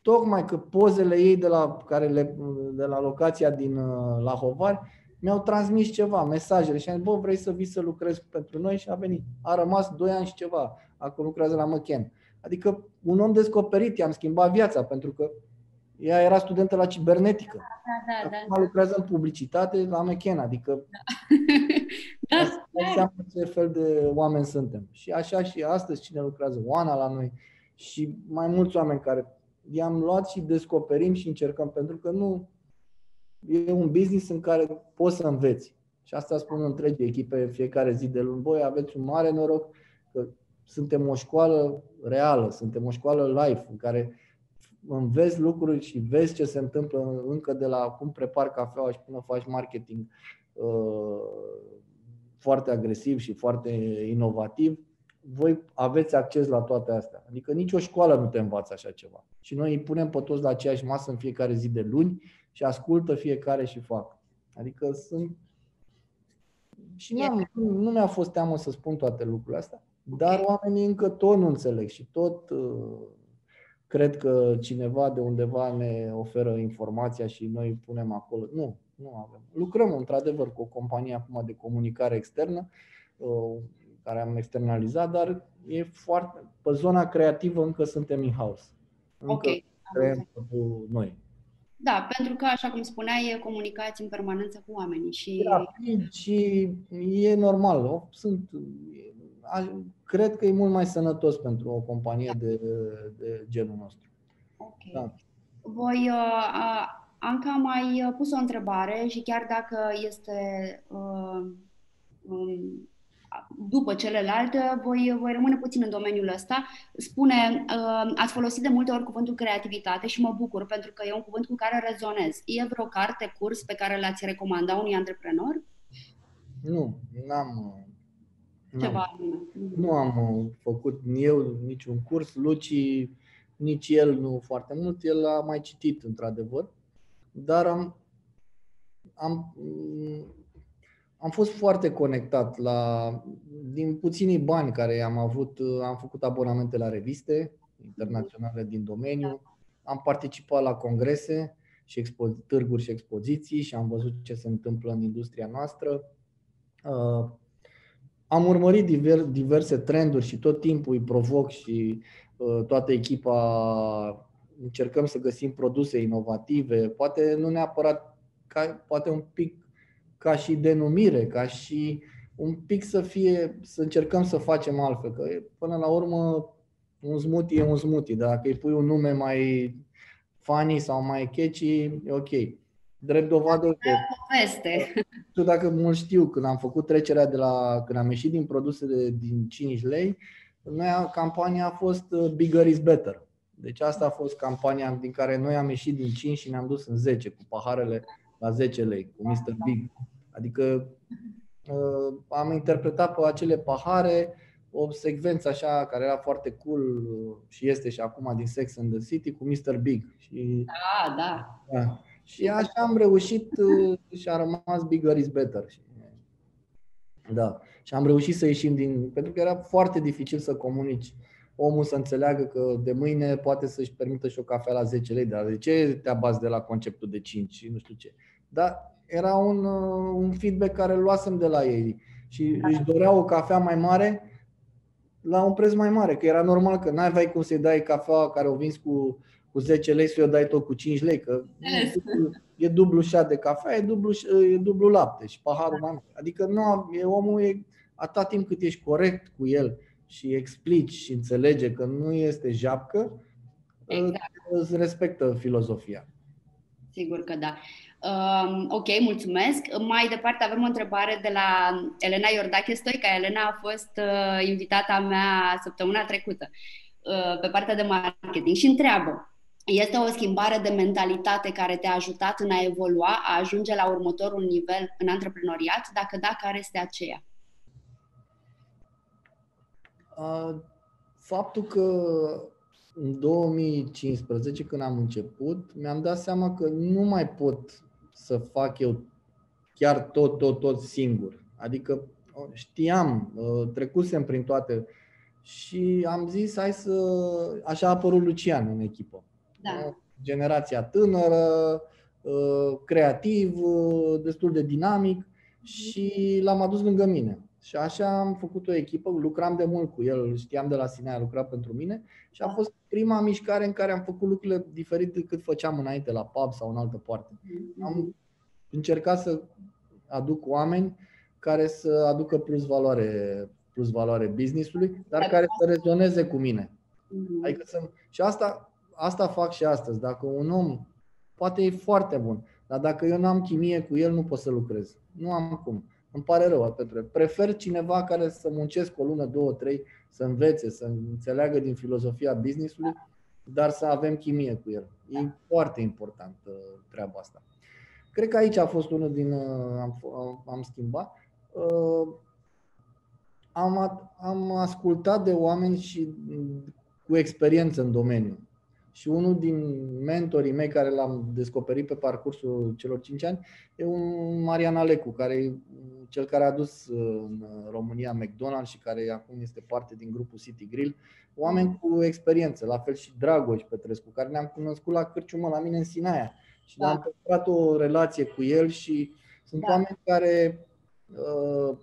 tocmai că pozele ei de la, care le, de la locația din uh, la Hovari mi-au transmis ceva, mesajele și am zis, bă, vrei să vii să lucrezi pentru noi? Și a venit. A rămas 2 ani și ceva. Acum lucrează la Măchen. Adică un om descoperit, i-am schimbat viața, pentru că ea era studentă la cibernetică. Da, da, da, Acum da. lucrează în publicitate la Mechena, adică da. da, da. ce fel de oameni suntem. Și așa și astăzi cine lucrează, Oana la noi și mai mulți oameni care i-am luat și descoperim și încercăm, pentru că nu, e un business în care poți să înveți. Și asta spun întregi echipe fiecare zi de luni. Voi aveți un mare noroc că suntem o școală reală, suntem o școală live în care înveți lucruri și vezi ce se întâmplă încă de la cum prepari cafeaua și până faci marketing uh, foarte agresiv și foarte inovativ, voi aveți acces la toate astea. Adică nicio școală nu te învață așa ceva. Și noi îi punem pe toți la aceeași masă în fiecare zi de luni și ascultă fiecare și fac. Adică sunt. Și n-am, nu mi-a fost teamă să spun toate lucrurile astea, dar oamenii încă tot nu înțeleg și tot uh, cred că cineva de undeva ne oferă informația și noi punem acolo. Nu, nu avem. Lucrăm într-adevăr cu o companie acum de comunicare externă uh, care am externalizat, dar e foarte. Pe zona creativă încă suntem in-house. Încă okay. creăm cu noi. Da, pentru că, așa cum spuneai, comunicați în permanență cu oamenii. Și... Da, și e normal. Sunt, cred că e mult mai sănătos pentru o companie de, de genul nostru. Ok. Da. Voi, uh, Anca, a mai pus o întrebare și chiar dacă este uh, um, după celelalte, voi, voi rămâne puțin în domeniul ăsta. Spune, uh, ați folosit de multe ori cuvântul creativitate și mă bucur pentru că e un cuvânt cu care rezonez. E vreo carte, curs pe care l-ați recomanda unui antreprenor? Nu, n-am. Ceva Nu am făcut eu niciun curs. Luci, nici el nu foarte mult. El a mai citit, într-adevăr. Dar am, am am fost foarte conectat la, din puținii bani care am avut, am făcut abonamente la reviste internaționale din domeniu, am participat la congrese și expo- târguri și expoziții și am văzut ce se întâmplă în industria noastră. Uh, am urmărit diver, diverse trenduri și tot timpul îi provoc și uh, toată echipa încercăm să găsim produse inovative, poate nu neapărat, ca, poate un pic ca și denumire, ca și un pic să fie, să încercăm să facem altfel, că până la urmă un smoothie e un smoothie, dar dacă îi pui un nume mai funny sau mai catchy, e ok. Drept dovadă că poveste. Tu dacă mult știu, când am făcut trecerea de la, când am ieșit din produse de, din 5 lei, noi campania a fost uh, bigger is better. Deci asta a fost campania din care noi am ieșit din 5 și ne-am dus în 10 cu paharele la 10 lei, cu Mr. Big. Adică uh, am interpretat pe acele pahare o secvență așa care era foarte cool și este și acum din Sex and the City cu Mr. Big. Și, da, da. da. Și așa am reușit uh, și a rămas Bigger is better. Da. Și am reușit să ieșim din. Pentru că era foarte dificil să comunici omul să înțeleagă că de mâine poate să-și permită și o cafea la 10 lei, dar de ce te abazi de la conceptul de 5 și nu știu ce. Dar era un, uh, un feedback care îl luasem de la ei și își doreau o cafea mai mare la un preț mai mare, că era normal că n-aveai cum să-i dai cafea care o vinzi cu, cu 10 lei să o dai tot cu 5 lei, că e dublu, e dublu șat de cafea, e dublu, e dublu lapte și paharul mai mare. Adică nu, e, omul e, atâta timp cât ești corect cu el și explici și înțelege că nu este japcă, exact. îți respectă filozofia. Sigur că da. Uh, ok, mulțumesc. Mai departe avem o întrebare de la Elena Iordache Stoica. Elena a fost uh, invitata mea săptămâna trecută uh, pe partea de marketing și întreabă este o schimbare de mentalitate care te-a ajutat în a evolua, a ajunge la următorul nivel în antreprenoriat? Dacă da, care este aceea? Faptul că în 2015, când am început, mi-am dat seama că nu mai pot să fac eu chiar tot, tot, tot singur. Adică știam, trecusem prin toate și am zis hai să... Așa a apărut Lucian în echipă. Da. Generația tânără, creativ, destul de dinamic și l-am adus lângă mine. Și așa am făcut o echipă, lucram de mult cu el, știam de la sine, a lucrat pentru mine și a da. fost prima mișcare în care am făcut lucrurile diferite decât făceam înainte la pub sau în altă parte. Mm-hmm. Am încercat să aduc oameni care să aducă plus valoare, plus valoare businessului, dar care să rezoneze cu mine. Mm-hmm. Adică să, și asta, asta fac și astăzi. Dacă un om poate e foarte bun, dar dacă eu nu am chimie cu el, nu pot să lucrez. Nu am cum. Îmi pare rău, Petre. Prefer cineva care să muncesc o lună, două, trei, să învețe, să înțeleagă din filozofia businessului, dar să avem chimie cu el. E foarte important uh, treaba asta. Cred că aici a fost unul din. Uh, am, am schimbat. Uh, am, am ascultat de oameni și cu experiență în domeniu. Și unul din mentorii mei care l-am descoperit pe parcursul celor 5 ani e un Marian Alecu, care e cel care a dus uh, în România McDonald's și care acum este parte din grupul City Grill. Oameni cu experiență, la fel și Dragoș Petrescu, care ne-am cunoscut la Cârciumă la mine în Sinaia. Și da. am păstrat o relație cu el și sunt da. oameni care uh,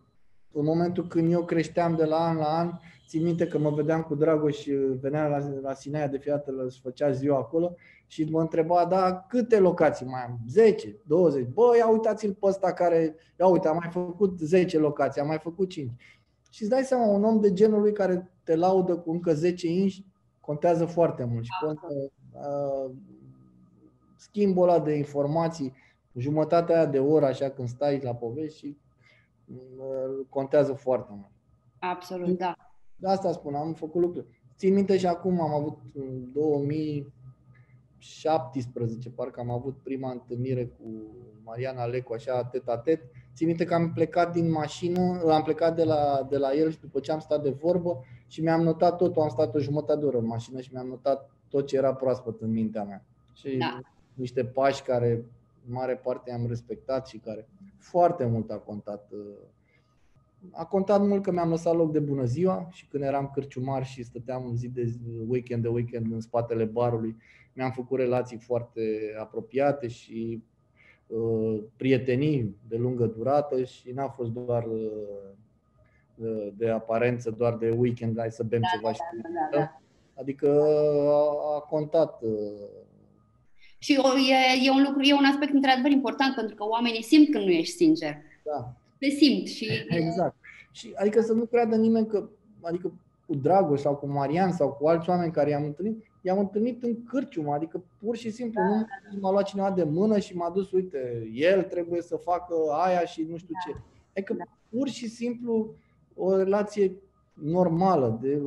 în momentul când eu creșteam de la an la an, țin minte că mă vedeam cu Dragoș, venea la, la Sinaia de fiată, își făcea ziua acolo și mă întreba, da, câte locații mai am? 10, 20? Bă, ia uitați-l pe ăsta care, ia uite, am mai făcut 10 locații, am mai făcut 5. Și îți dai seama, un om de genul lui care te laudă cu încă 10 inch contează foarte mult și contă, uh, schimbul ăla de informații, jumătatea aia de oră așa când stai la povești și uh, contează foarte mult. Absolut, da. De asta spun, am făcut lucruri. Țin minte și acum am avut în 2017, parcă am avut prima întâlnire cu Mariana Lecu, așa, tet a tet. Țin minte că am plecat din mașină, am plecat de la, de la el și după ce am stat de vorbă și mi-am notat totul, am stat o jumătate de oră în mașină și mi-am notat tot ce era proaspăt în mintea mea. Și da. niște pași care în mare parte am respectat și care foarte mult a contat uh, a contat mult că mi-am lăsat loc de bună ziua și când eram cârciumar și stăteam zi de zi, weekend de weekend în spatele barului, mi-am făcut relații foarte apropiate și uh, prietenii de lungă durată și n-a fost doar uh, de aparență, doar de weekend, hai să bem da, ceva da, și da, da, da. Adică a, a contat. Uh, și e, e un lucru, e un aspect într-adevăr important pentru că oamenii simt când nu ești sincer. Da, te simt și... Exact. Și, adică să nu creadă nimeni că, adică cu Dragoș sau cu Marian sau cu alți oameni care i-am întâlnit, i-am întâlnit în cârciumă, adică pur și simplu da. nu m-a luat cineva de mână și m-a dus, uite, el trebuie să facă aia și nu știu da. ce. Adică da. pur și simplu o relație normală. De,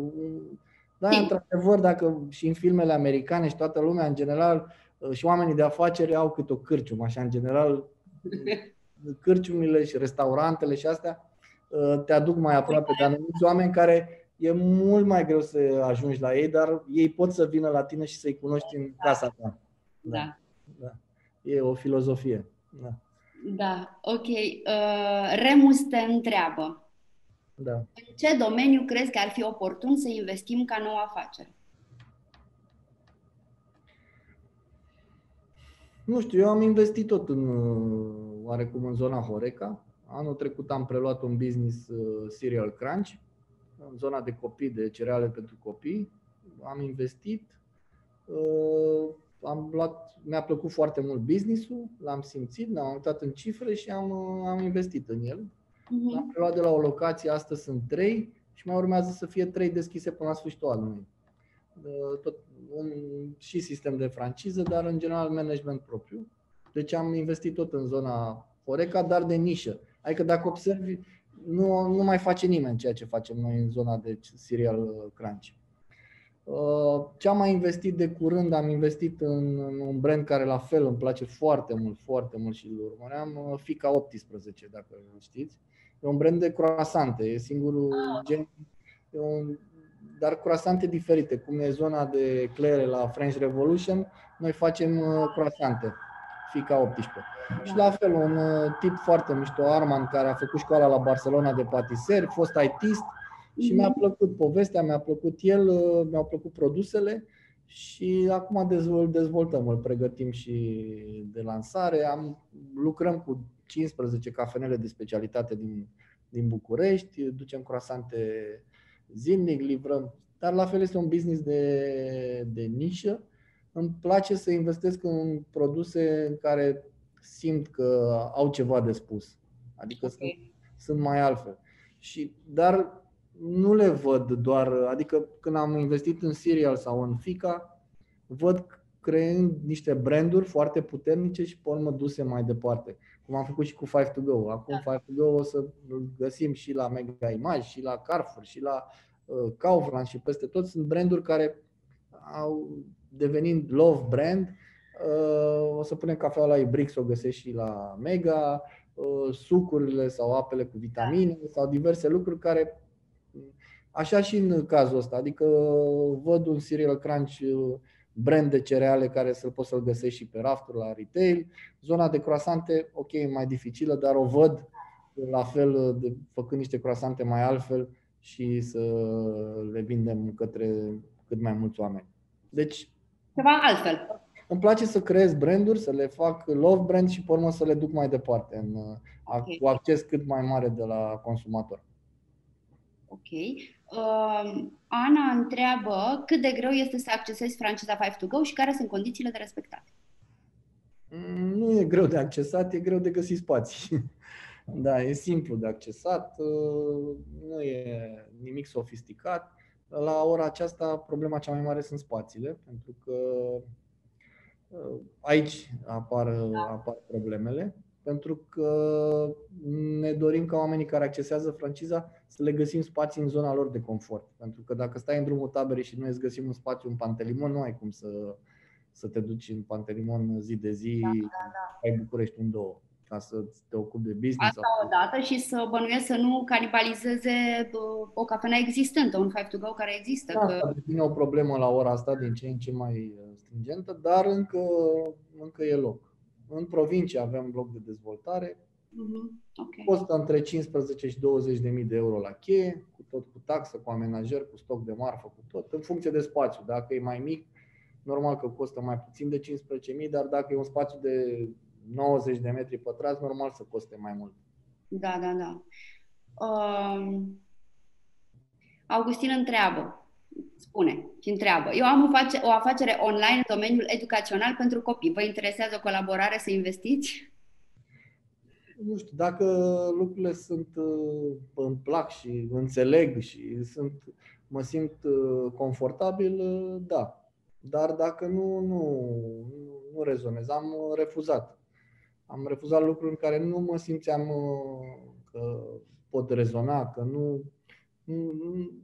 da, Sim. într-adevăr, dacă și în filmele americane și toată lumea, în general, și oamenii de afaceri au câte o cârciumă, așa, în general, cârciumile și restaurantele și astea uh, te aduc mai aproape de anumiți oameni care e mult mai greu să ajungi la ei, dar ei pot să vină la tine și să-i cunoști în casa ta. Da. da. da. E o filozofie. Da. Da, ok. Uh, Remus te întreabă. Da. În ce domeniu crezi că ar fi oportun să investim ca nouă afacere? Nu știu, eu am investit tot în uh, oarecum în zona Horeca. Anul trecut am preluat un business uh, Cereal Crunch în zona de copii, de cereale pentru copii. Am investit, uh, am luat, mi-a plăcut foarte mult businessul, l-am simțit, l-am uitat în cifre și am, am investit în el. Uh-huh. L-am preluat de la o locație, astăzi sunt trei și mai urmează să fie trei deschise până la sfârșitul anului. Tot un, și sistem de franciză, dar în general management propriu. Deci am investit tot în zona Horeca, dar de nișă. Adică dacă observi, nu, nu mai face nimeni ceea ce facem noi în zona de serial crunch. Uh, ce am mai investit de curând, am investit în, un brand care la fel îmi place foarte mult, foarte mult și îl urmăream, uh, Fica 18, dacă știți. E un brand de croasante, e singurul gen, e un dar croasante diferite, cum e zona de clere la French Revolution, noi facem uh, croasante, fica 18. Da. Și la fel, un uh, tip foarte mișto, Arman, care a făcut școala la Barcelona de patiseri, fost ITist și mi-a mhm. plăcut povestea, mi-a plăcut el, uh, mi-au plăcut produsele și acum îl dezvoltăm, îl pregătim și de lansare. Am, lucrăm cu 15 cafenele de specialitate din, din București, ducem croasante zilnic livrăm, dar la fel este un business de, de nișă. Îmi place să investesc în produse în care simt că au ceva de spus. Adică okay. sunt, sunt mai altfel. Și, dar nu le văd doar, adică când am investit în Serial sau în Fica, văd creând niște branduri foarte puternice și pe urmă duse mai departe. Cum am făcut și cu Five to Go. Acum da. Five to Go o să găsim și la Mega Image, și la Carrefour, și la uh, Kaufland și peste tot. Sunt branduri care au devenit love brand. Uh, o să punem cafeaua la Ibrix, o găsești și la Mega, uh, sucurile sau apele cu vitamine da. sau diverse lucruri care Așa și în cazul ăsta, adică văd un cereal crunch brand de cereale care să poți să-l găsești și pe rafturi la retail. Zona de croasante, ok, e mai dificilă, dar o văd la fel, de, făcând niște croasante mai altfel și să le vindem către cât mai mulți oameni. Deci, ceva altfel. Îmi place să creez branduri, să le fac love brand și pe urmă să le duc mai departe în, okay. cu acces cât mai mare de la consumator. Ok. Uh, Ana întreabă cât de greu este să accesezi franciza 5 to go și care sunt condițiile de respectat. Mm, nu e greu de accesat, e greu de găsit spații. Da, e simplu de accesat, nu e nimic sofisticat. La ora aceasta, problema cea mai mare sunt spațiile, pentru că aici apar, da. apar problemele pentru că ne dorim ca oamenii care accesează franciza să le găsim spații în zona lor de confort. Pentru că dacă stai în drumul taberei și nu îți găsim un spațiu în Pantelimon, nu ai cum să, să te duci în Pantelimon zi de zi, da, da, da. ai București în două ca să te ocupi de business. Asta sau... odată și să bănuiesc să nu canibalizeze o cafenea existentă, un Five to Go care există. Da, că... devine o problemă la ora asta din ce în ce mai stringentă, dar încă, încă e loc. În provincie avem bloc de dezvoltare. Uh-huh. Okay. Costă între 15 și 20 de mii de euro la cheie, cu tot cu taxă, cu amenajer, cu stoc de marfă, cu tot, în funcție de spațiu. Dacă e mai mic, normal că costă mai puțin de 15.000, dar dacă e un spațiu de 90 de metri pătrați, normal să coste mai mult. Da, da, da. Um, Augustin întreabă, spune și întreabă. Eu am o afacere online în domeniul educațional pentru copii. Vă interesează o colaborare să investiți? Nu știu, dacă lucrurile sunt uh, îmi plac și înțeleg și sunt, mă simt uh, confortabil, uh, da. Dar dacă nu, nu, nu rezonez. Am refuzat. Am refuzat lucruri în care nu mă simțeam că pot rezona, că nu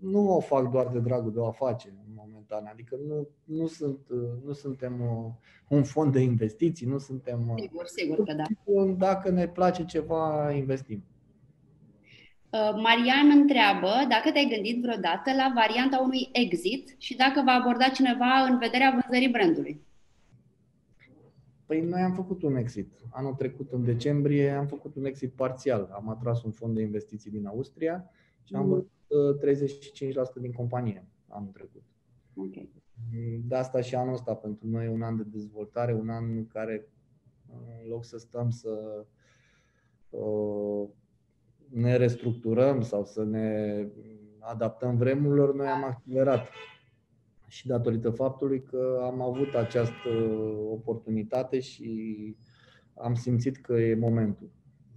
nu o fac doar de dragul de o afacere în momentan. Adică nu, nu, sunt, nu suntem uh, un fond de investiții, nu suntem. Uh, sigur, sigur că da. Dacă ne place ceva, investim. Uh, Marian întreabă dacă te-ai gândit vreodată la varianta unui exit și dacă va aborda cineva în vederea vânzării brandului. Păi noi am făcut un exit. Anul trecut, în decembrie, am făcut un exit parțial. Am atras un fond de investiții din Austria și am văzut 35% din companie anul trecut. Okay. De asta și anul ăsta pentru noi e un an de dezvoltare, un an în care în loc să stăm să uh, ne restructurăm sau să ne adaptăm vremurilor, noi am accelerat. Și datorită faptului că am avut această oportunitate și am simțit că e momentul.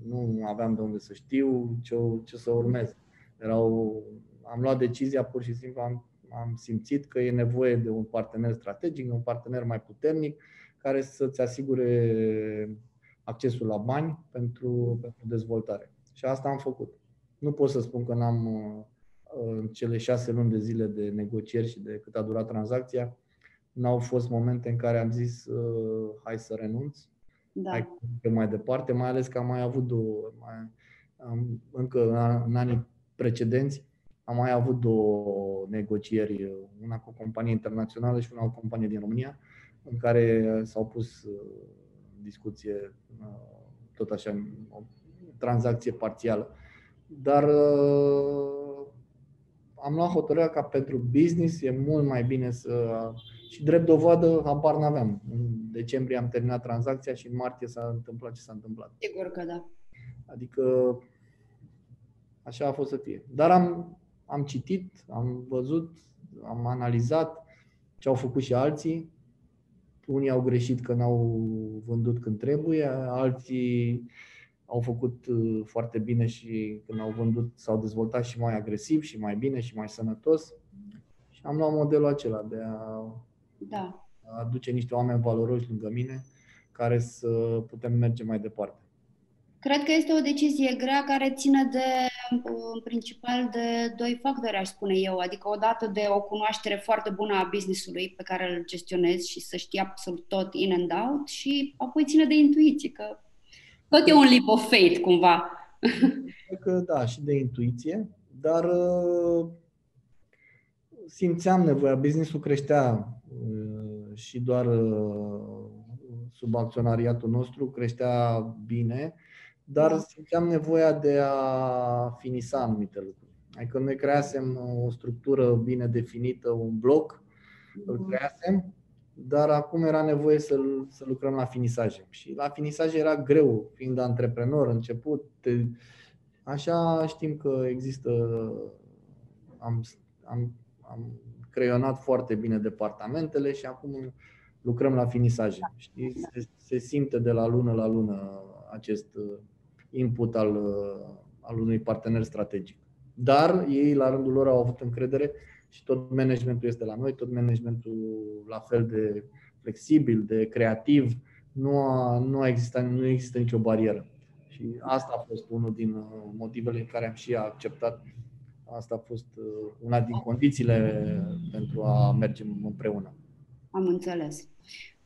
Nu aveam de unde să știu ce, ce să urmeze. Erau, am luat decizia pur și simplu, am, am simțit că e nevoie de un partener strategic, un partener mai puternic, care să-ți asigure accesul la bani pentru, pentru dezvoltare. Și asta am făcut. Nu pot să spun că n-am, în cele șase luni de zile de negocieri și de cât a durat tranzacția, n-au fost momente în care am zis hai să renunț, da. hai mai departe, mai ales că am mai avut două, mai, am, încă în anii precedenți am mai avut două negocieri, una cu o companie internațională și una cu o companie din România, în care s-au pus în uh, discuție uh, tot așa o tranzacție parțială. Dar uh, am luat hotărârea ca pentru business e mult mai bine să... Și drept dovadă, habar n-aveam. În decembrie am terminat tranzacția și în martie s-a întâmplat ce s-a întâmplat. Sigur că da. Adică Așa a fost să fie. Dar am, am citit, am văzut, am analizat ce au făcut și alții. Unii au greșit că n-au vândut când trebuie, alții au făcut uh, foarte bine și când au vândut s-au dezvoltat și mai agresiv și mai bine și mai sănătos. Și am luat modelul acela de a da. aduce niște oameni valoroși lângă mine care să putem merge mai departe. Cred că este o decizie grea care ține de, în principal, de doi factori, aș spune eu. Adică, odată de o cunoaștere foarte bună a businessului pe care îl gestionezi și să știi absolut tot in and out și apoi ține de intuiție, că tot e un leap of faith, cumva. Cred că da, și de intuiție, dar uh, simțeam nevoia. Businessul creștea uh, și doar uh, sub acționariatul nostru creștea bine dar da. simțeam nevoia de a finisa anumite lucruri. Adică noi creasem o structură bine definită, un bloc, îl mhm. creasem, dar acum era nevoie să, să lucrăm la finisaje. Și la finisaje era greu, fiind antreprenor, început. Te, așa știm că există, am, am, am creionat foarte bine departamentele și acum lucrăm la finisaje. Știi? Se, se simte de la lună la lună acest input al, al unui partener strategic. Dar ei, la rândul lor, au avut încredere și tot managementul este la noi, tot managementul la fel de flexibil, de creativ, nu, a, nu, a existat, nu există nicio barieră. Și asta a fost unul din uh, motivele în care am și acceptat. Asta a fost uh, una din condițiile pentru a merge împreună. Am înțeles.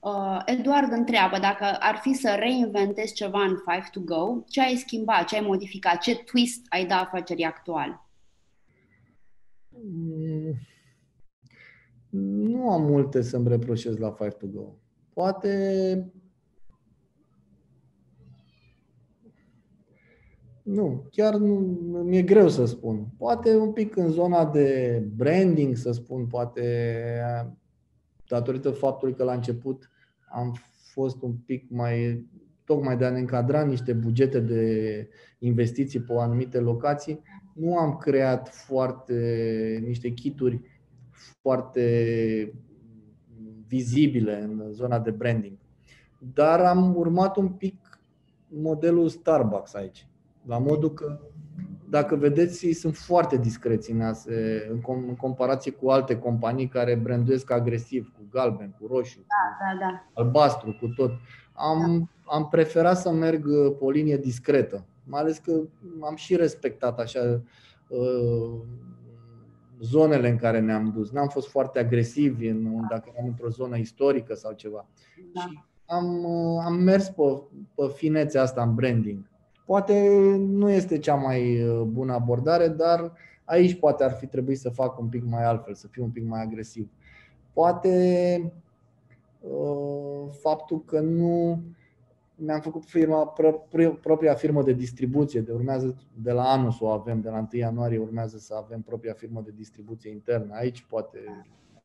Uh, Eduard întreabă dacă ar fi să reinventezi ceva în Five to Go, ce ai schimbat, ce ai modificat, ce twist ai da afacerii actuale? Mm, nu am multe să-mi reproșez la Five to Go. Poate Nu, chiar nu, mi-e greu să spun. Poate un pic în zona de branding, să spun, poate datorită faptului că la început am fost un pic mai, tocmai de a ne încadra niște bugete de investiții pe anumite locații, nu am creat foarte niște kituri foarte vizibile în zona de branding. Dar am urmat un pic modelul Starbucks aici. La modul că, dacă vedeți, ei sunt foarte discreți în, ase, în, com- în comparație cu alte companii care branduiesc agresiv, cu galben, cu roșu, da, da, da. cu albastru, cu tot. Am, da. am preferat să merg uh, pe o linie discretă, mai ales că am și respectat așa uh, zonele în care ne-am dus. N-am fost foarte agresivi în, dacă eram într-o zonă istorică sau ceva. Da. Și am, uh, am mers pe, pe finețea asta în branding. Poate nu este cea mai uh, bună abordare, dar aici poate ar fi trebuit să fac un pic mai altfel, să fiu un pic mai agresiv. Poate uh, faptul că nu mi-am făcut firma, propria firmă de distribuție, de urmează de la anul să o avem, de la 1 ianuarie urmează să avem propria firmă de distribuție internă. Aici poate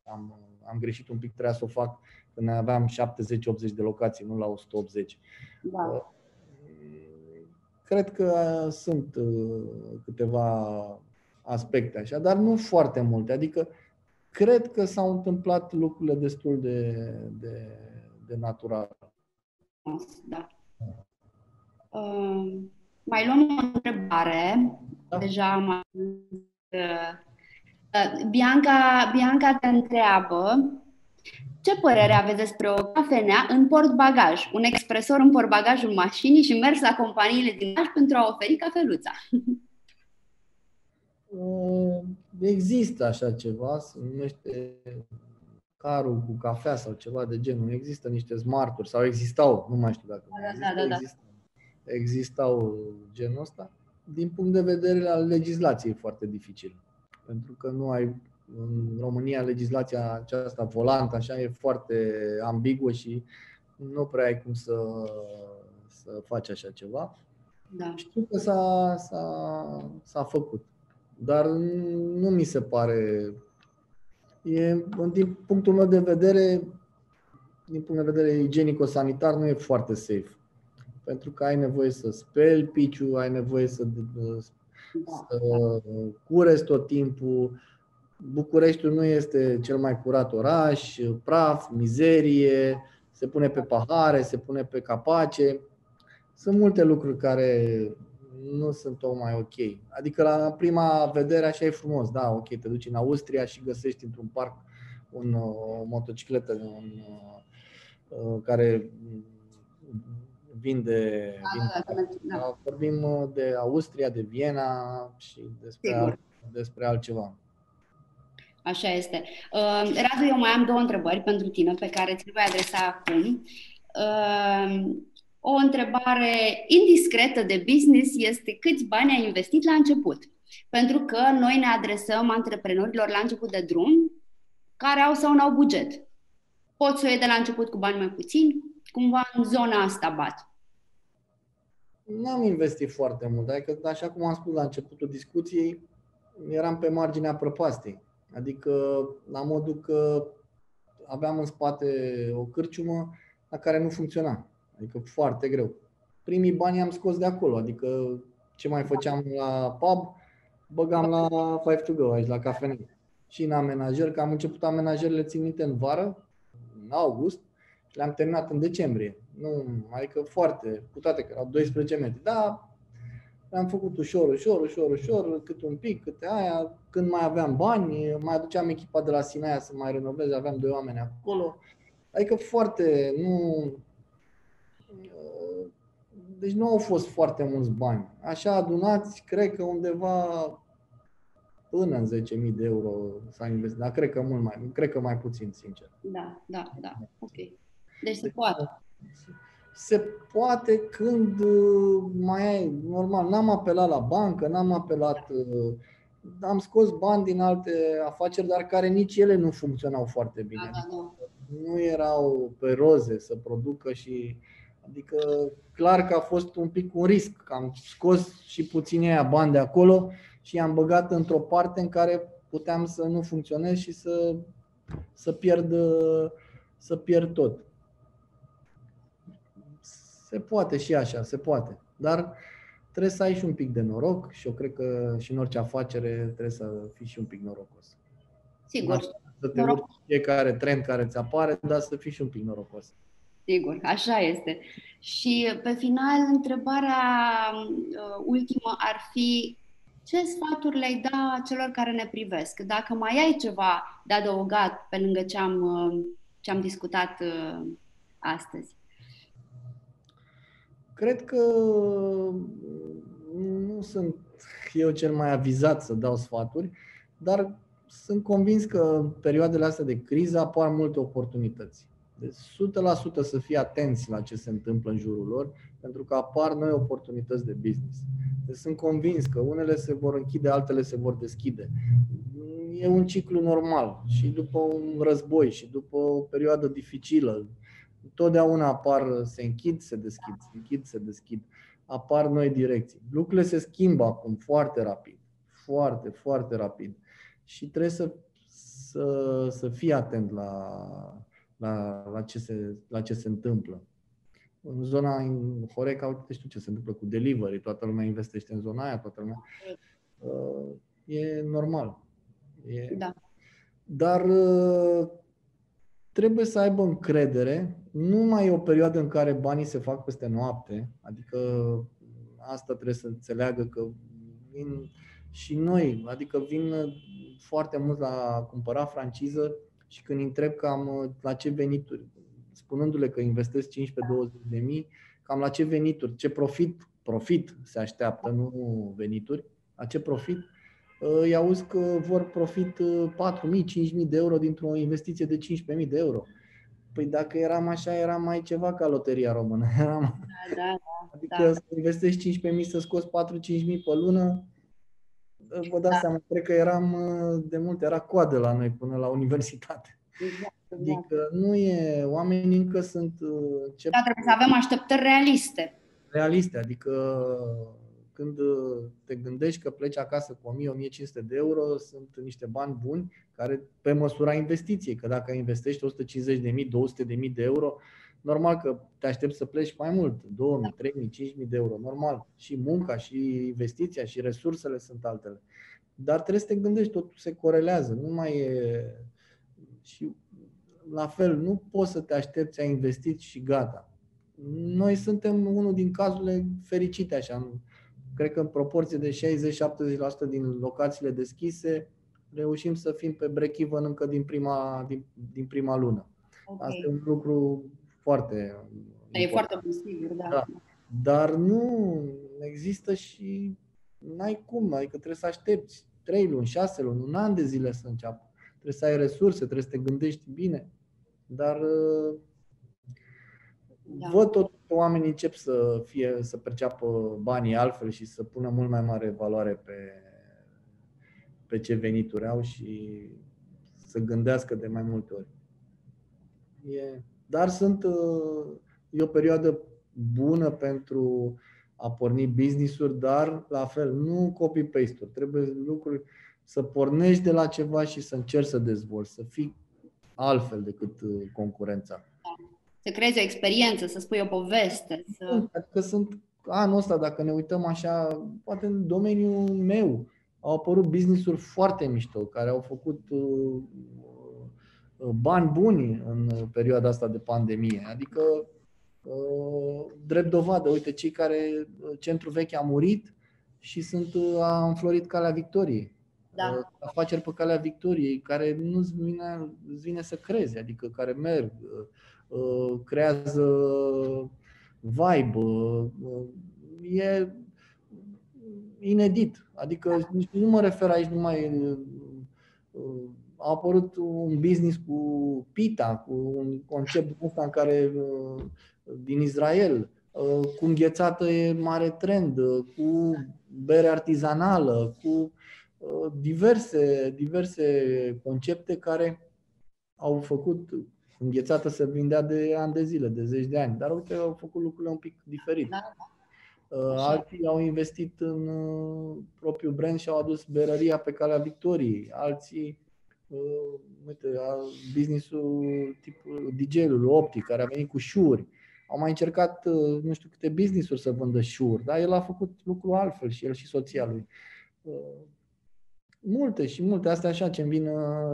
am, am greșit un pic, trebuia să o fac când aveam 70-80 de locații, nu la 180. Da. Uh, Cred că sunt uh, câteva aspecte așa, dar nu foarte multe. Adică cred că s-au întâmplat lucrurile destul de, de, de natural. Da. Uh, mai luăm o întrebare. Da. Deja am uh, Bianca, Bianca te întreabă ce părere aveți despre o cafenea în portbagaj, un expresor în portbagajul mașinii și mers la companiile din Iași pentru a oferi cafeluța? Mm, există așa ceva, se numește carul cu cafea sau ceva de genul. Există niște smarturi sau existau, nu mai știu dacă da, există, da, da, da. existau genul ăsta. Din punct de vedere al legislației e foarte dificil. Pentru că nu ai în România legislația aceasta volantă așa e foarte ambiguă și nu prea ai cum să, să faci așa ceva. Da. Știu că s-a, s-a, s-a făcut, dar nu mi se pare. E, din punctul meu de vedere, din punct de vedere igienico-sanitar, nu e foarte safe. Pentru că ai nevoie să speli piciul, ai nevoie să, da. să curezi tot timpul, Bucureștiul nu este cel mai curat oraș, praf, mizerie, se pune pe pahare, se pune pe capace. Sunt multe lucruri care nu sunt tocmai ok. Adică la prima vedere așa e frumos, da, ok, te duci în Austria și găsești într-un parc un, o motocicletă un, uh, care vinde, da, vinde. Da, da. Vorbim de Austria, de Viena și despre, despre altceva. Așa este. Uh, Radu, eu mai am două întrebări pentru tine pe care ți le voi adresa acum. Uh, o întrebare indiscretă de business este câți bani ai investit la început? Pentru că noi ne adresăm antreprenorilor la început de drum care au sau nu au buget. Poți să o iei de la început cu bani mai puțini, cumva în zona asta bat. N-am investit foarte mult, adică așa cum am spus la începutul discuției, eram pe marginea prăpastei. Adică, la modul că aveam în spate o cârciumă la care nu funcționa. Adică foarte greu. Primii bani am scos de acolo, adică ce mai făceam la pub, băgam la Five to Go, aici la cafenea. Și în amenajer, că am început amenajerele, țin minte, în vară, în august, și le-am terminat în decembrie. Nu, adică foarte, cu toate că erau 12 metri. Da, am făcut ușor, ușor, ușor, ușor, cât un pic, câte aia. Când mai aveam bani, mai aduceam echipa de la Sinaia să mai renoveze, aveam doi oameni acolo. Adică foarte, nu... Deci nu au fost foarte mulți bani. Așa adunați, cred că undeva până în 10.000 de euro s-a investit, dar cred că mult mai, cred că mai puțin, sincer. Da, da, da, ok. Deci se poate. Se poate când uh, mai ai, normal, n-am apelat la bancă, n-am apelat, uh, am scos bani din alte afaceri, dar care nici ele nu funcționau foarte bine. Da, da, da. Nu erau pe roze să producă și Adică clar că a fost un pic un risc, că am scos și puțin aia bani de acolo și i-am băgat într-o parte în care puteam să nu funcționez și să, să, pierd, să pierd tot. Se poate și așa, se poate. Dar trebuie să ai și un pic de noroc și eu cred că și în orice afacere trebuie să fii și un pic norocos. Sigur. Să te urci fiecare trend care ți apare, dar să fii și un pic norocos. Sigur, așa este. Și pe final, întrebarea uh, ultimă ar fi ce sfaturi le-ai da celor care ne privesc? Dacă mai ai ceva de adăugat pe lângă ce am, uh, ce am discutat uh, astăzi. Cred că nu sunt eu cel mai avizat să dau sfaturi, dar sunt convins că în perioadele astea de criză apar multe oportunități. Deci 100% să fie atenți la ce se întâmplă în jurul lor, pentru că apar noi oportunități de business. Deci sunt convins că unele se vor închide, altele se vor deschide. E un ciclu normal și după un război și după o perioadă dificilă, totdeauna apar, se închid, se deschid, se închid, se deschid. Apar noi direcții. Lucrurile se schimbă acum foarte rapid. Foarte, foarte rapid. Și trebuie să, să, să fii atent la, la, la, ce se, la ce se întâmplă. În zona în Horeca, uite știu ce se întâmplă cu delivery, toată lumea investește în zona aia, toată lumea. Uh, e normal. E... Da. Dar uh, trebuie să aibă încredere. Nu mai e o perioadă în care banii se fac peste noapte, adică asta trebuie să înțeleagă că vin și noi, adică vin foarte mult la cumpăra franciză și când îi întreb cam uh, la ce venituri, spunându-le că investesc 15-20 de mii, cam la ce venituri, ce profit, profit se așteaptă, nu venituri, la ce profit, uh, îi auzi că vor profit 4.000, uh, 5.000 de euro dintr-o investiție de 15.000 de euro. Păi dacă eram așa, era mai ceva ca loteria română. Eram... Da, da, da, adică da. să investești 15.000 să scoți 4-5.000 pe lună, vă dați da. seama, cred că eram de mult, era coadă la noi până la universitate. Exact, exact. Adică nu e, oamenii încă sunt... Ce... Da, trebuie să avem așteptări realiste. Realiste, adică când te gândești că pleci acasă cu 1000-1500 de euro, sunt niște bani buni care pe măsura investiției, că dacă investești 150.000, 200.000 de euro, normal că te aștepți să pleci mai mult, 2000, 3000, 5000 de euro, normal. Și munca, și investiția, și resursele sunt altele. Dar trebuie să te gândești, totul se corelează, nu mai e... Și la fel, nu poți să te aștepți, a investit și gata. Noi suntem unul din cazurile fericite așa. Cred că în proporție de 60-70% din locațiile deschise reușim să fim pe break-even încă din prima, din, din prima lună. Okay. Asta e un lucru foarte. E foarte posibil, da. da. Dar nu există și n-ai cum, adică trebuie să aștepți 3 luni, 6 luni, un an de zile să înceapă. Trebuie să ai resurse, trebuie să te gândești bine. Dar da. văd tot că oamenii încep să fie să perceapă banii altfel și să pună mult mai mare valoare pe, pe ce venituri au și să gândească de mai multe ori. E, dar sunt, uh, e o perioadă bună pentru a porni business-uri, dar la fel, nu copy-paste-uri. Trebuie lucruri să pornești de la ceva și să încerci să dezvolți, să fii altfel decât uh, concurența. Să creezi o experiență, să spui o poveste. Să... Adică sunt anul ăsta, dacă ne uităm așa, poate în domeniul meu, au apărut business-uri foarte mișto, care au făcut uh, bani buni în perioada asta de pandemie. Adică, uh, drept dovadă, uite, cei care uh, centru vechi a murit, și sunt, a înflorit calea victoriei. Da. Afaceri pe calea victoriei care nu-ți vine, îți vine să crezi, adică care merg, creează vibe, e inedit. Adică nici nu mă refer aici numai a apărut un business cu pita, cu un concept ăsta în care din Israel, cu înghețată e mare trend, cu bere artizanală, cu diverse, diverse concepte care au făcut înghețată să vindea de ani de zile, de zeci de ani, dar uite, au făcut lucrurile un pic diferit. Da, da. Uh, alții au investit în uh, propriul brand și au adus berăria pe calea victoriei. Alții, uh, uite, businessul tipul DJ-ul optic, care a venit cu șuri. Au mai încercat nu știu câte business-uri să vândă șuri, dar el a făcut lucrul altfel și el și soția lui. Multe și multe, astea așa ce-mi vin,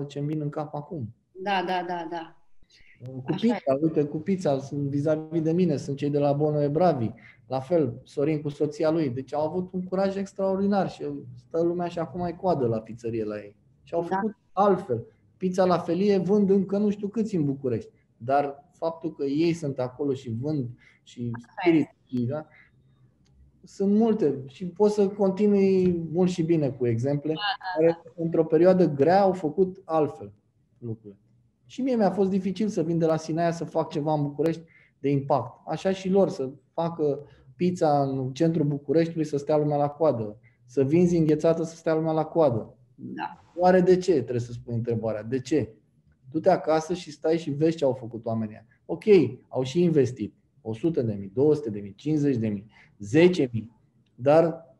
ce vin în cap acum. Da, da, da, da. Cu Așa pizza, e. uite, cu pizza, sunt vis-a-vis de mine, sunt cei de la Bono e Bravi. La fel, Sorin cu soția lui. Deci au avut un curaj extraordinar și stă lumea și acum mai coadă la pizzerie la ei. Și au da. făcut altfel. Pizza la felie vând încă nu știu câți în București. Dar faptul că ei sunt acolo și vând și spirit, da? sunt multe și poți să continui mult și bine cu exemple da, da, da. care într-o perioadă grea au făcut altfel lucrurile. Și mie mi-a fost dificil să vin de la Sinaia să fac ceva în București de impact. Așa și lor, să facă pizza în centrul Bucureștiului să stea lumea la coadă, să vinzi înghețată să stea lumea la coadă. Da. Oare de ce? Trebuie să spui întrebarea. De ce? Du-te acasă și stai și vezi ce au făcut oamenii. Ok, au și investit. 100 de mii, 200 de mii, 50 de mii, 10 mii, dar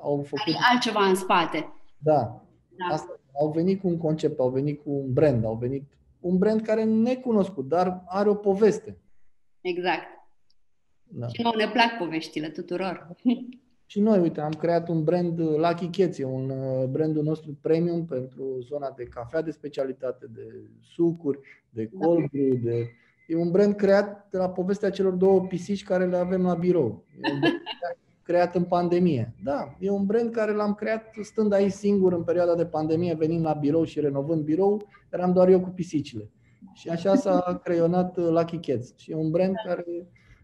au făcut... Are altceva în spate. Da. da. Asta, au venit cu un concept, au venit cu un brand, au venit un brand care nu necunoscut, dar are o poveste. Exact. Da. Și nouă ne plac poveștile tuturor. Și noi, uite, am creat un brand uh, Lucky Cats, e un uh, brandul nostru premium pentru zona de cafea de specialitate, de sucuri, de da. cold brew, de... E un brand creat de la povestea celor două pisici care le avem la birou. E un brand creat în pandemie. Da, e un brand care l-am creat stând aici singur în perioada de pandemie, venind la birou și renovând birou, eram doar eu cu pisicile. Și așa s-a creionat uh, Lucky Cats. Și e un brand care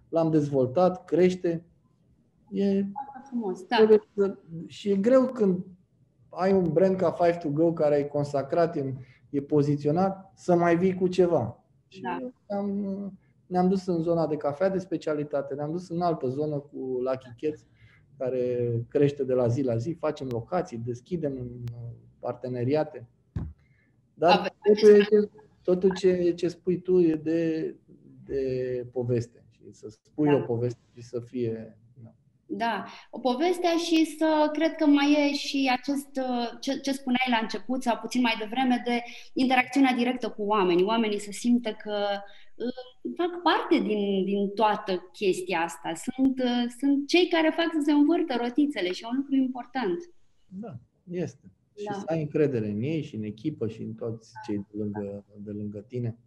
l-am dezvoltat, crește. E frumos, da. Și e greu când ai un brand ca Five to Go care ai consacrat, e, e poziționat, să mai vii cu ceva. Și da. am, ne-am dus în zona de cafea de specialitate, ne-am dus în altă zonă cu Lucky Cats, care crește de la zi la zi, facem locații, deschidem parteneriate. Dar totul, ce, totul ce, ce spui tu e de, de poveste și să spui da. o poveste și să fie da, o poveste și să cred că mai e și acest, ce, ce spuneai la început sau puțin mai devreme, de interacțiunea directă cu oamenii. Oamenii să simtă că uh, fac parte din, din toată chestia asta. Sunt, uh, sunt cei care fac să se învârtă rotițele și e un lucru important. Da, este. Da. Și să ai încredere în ei și în echipă și în toți cei de lângă, de lângă tine.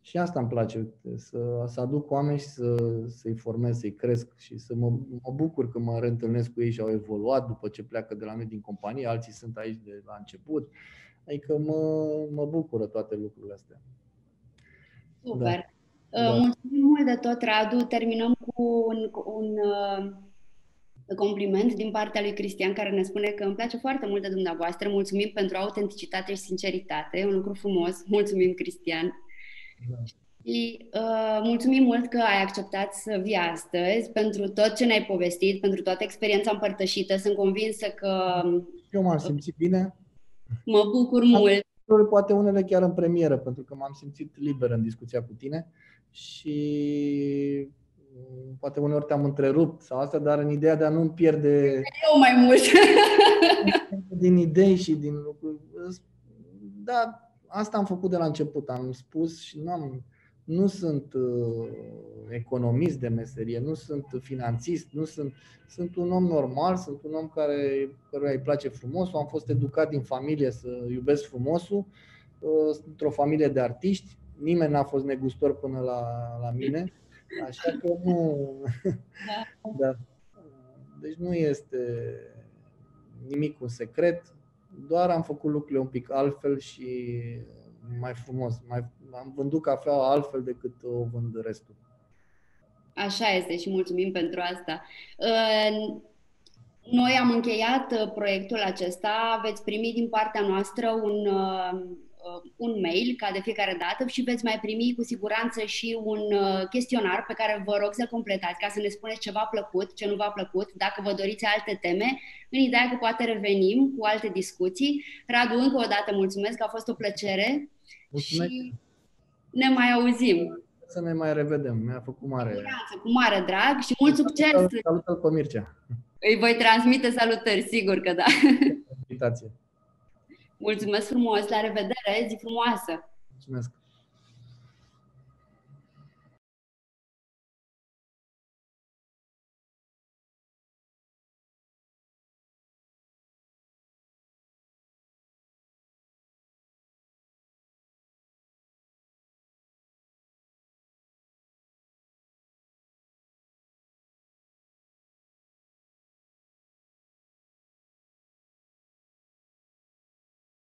Și asta îmi place, să, să aduc oameni și să, să-i formez, să-i cresc și să mă, mă bucur că mă reîntâlnesc cu ei și au evoluat după ce pleacă de la noi din companie, alții sunt aici de la început. Adică mă, mă bucură toate lucrurile astea. Super! Da. Uh, mulțumim mult de tot, Radu. Terminăm cu un, un uh, compliment din partea lui Cristian care ne spune că îmi place foarte mult de dumneavoastră. Mulțumim pentru autenticitate și sinceritate. E un lucru frumos. Mulțumim, Cristian. Da. Și uh, mulțumim mult că ai acceptat să vii astăzi pentru tot ce ne-ai povestit, pentru toată experiența împărtășită. Sunt convinsă că... Eu m-am simțit bine. Mă bucur mult. Poate unele chiar în premieră, pentru că m-am simțit liber în discuția cu tine și mm, poate uneori te-am întrerupt sau asta, dar în ideea de a nu pierde... Eu mai mult! din idei și din lucruri. Da, asta am făcut de la început. Am spus și nu am, nu sunt uh, economist de meserie, nu sunt finanțist, nu sunt, sunt un om normal, sunt un om care căruia îi place frumosul, am fost educat din familie să iubesc frumosul, uh, sunt într-o familie de artiști, nimeni n-a fost negustor până la, la mine, așa că nu... Da. da. Deci nu este nimic un secret, doar am făcut lucrurile un pic altfel și mai frumos. Mai, am vândut cafea altfel decât o vând restul. Așa este și mulțumim pentru asta. Noi am încheiat uh, proiectul acesta, veți primi din partea noastră un, uh, uh, un mail ca de fiecare dată și veți mai primi cu siguranță și un chestionar pe care vă rog să completați ca să ne spuneți ce v-a plăcut, ce nu v-a plăcut, dacă vă doriți alte teme, în ideea că poate revenim cu alte discuții. Radu, încă o dată mulțumesc, a fost o plăcere mulțumesc. și ne mai auzim. Să ne mai revedem, mi-a făcut mare. Cu, cu mare drag și mult succes! Salut-l pe Mircea! Îi voi transmite salutări, sigur că da. Invitație. Mulțumesc frumos, la revedere, zi frumoasă! Mulțumesc!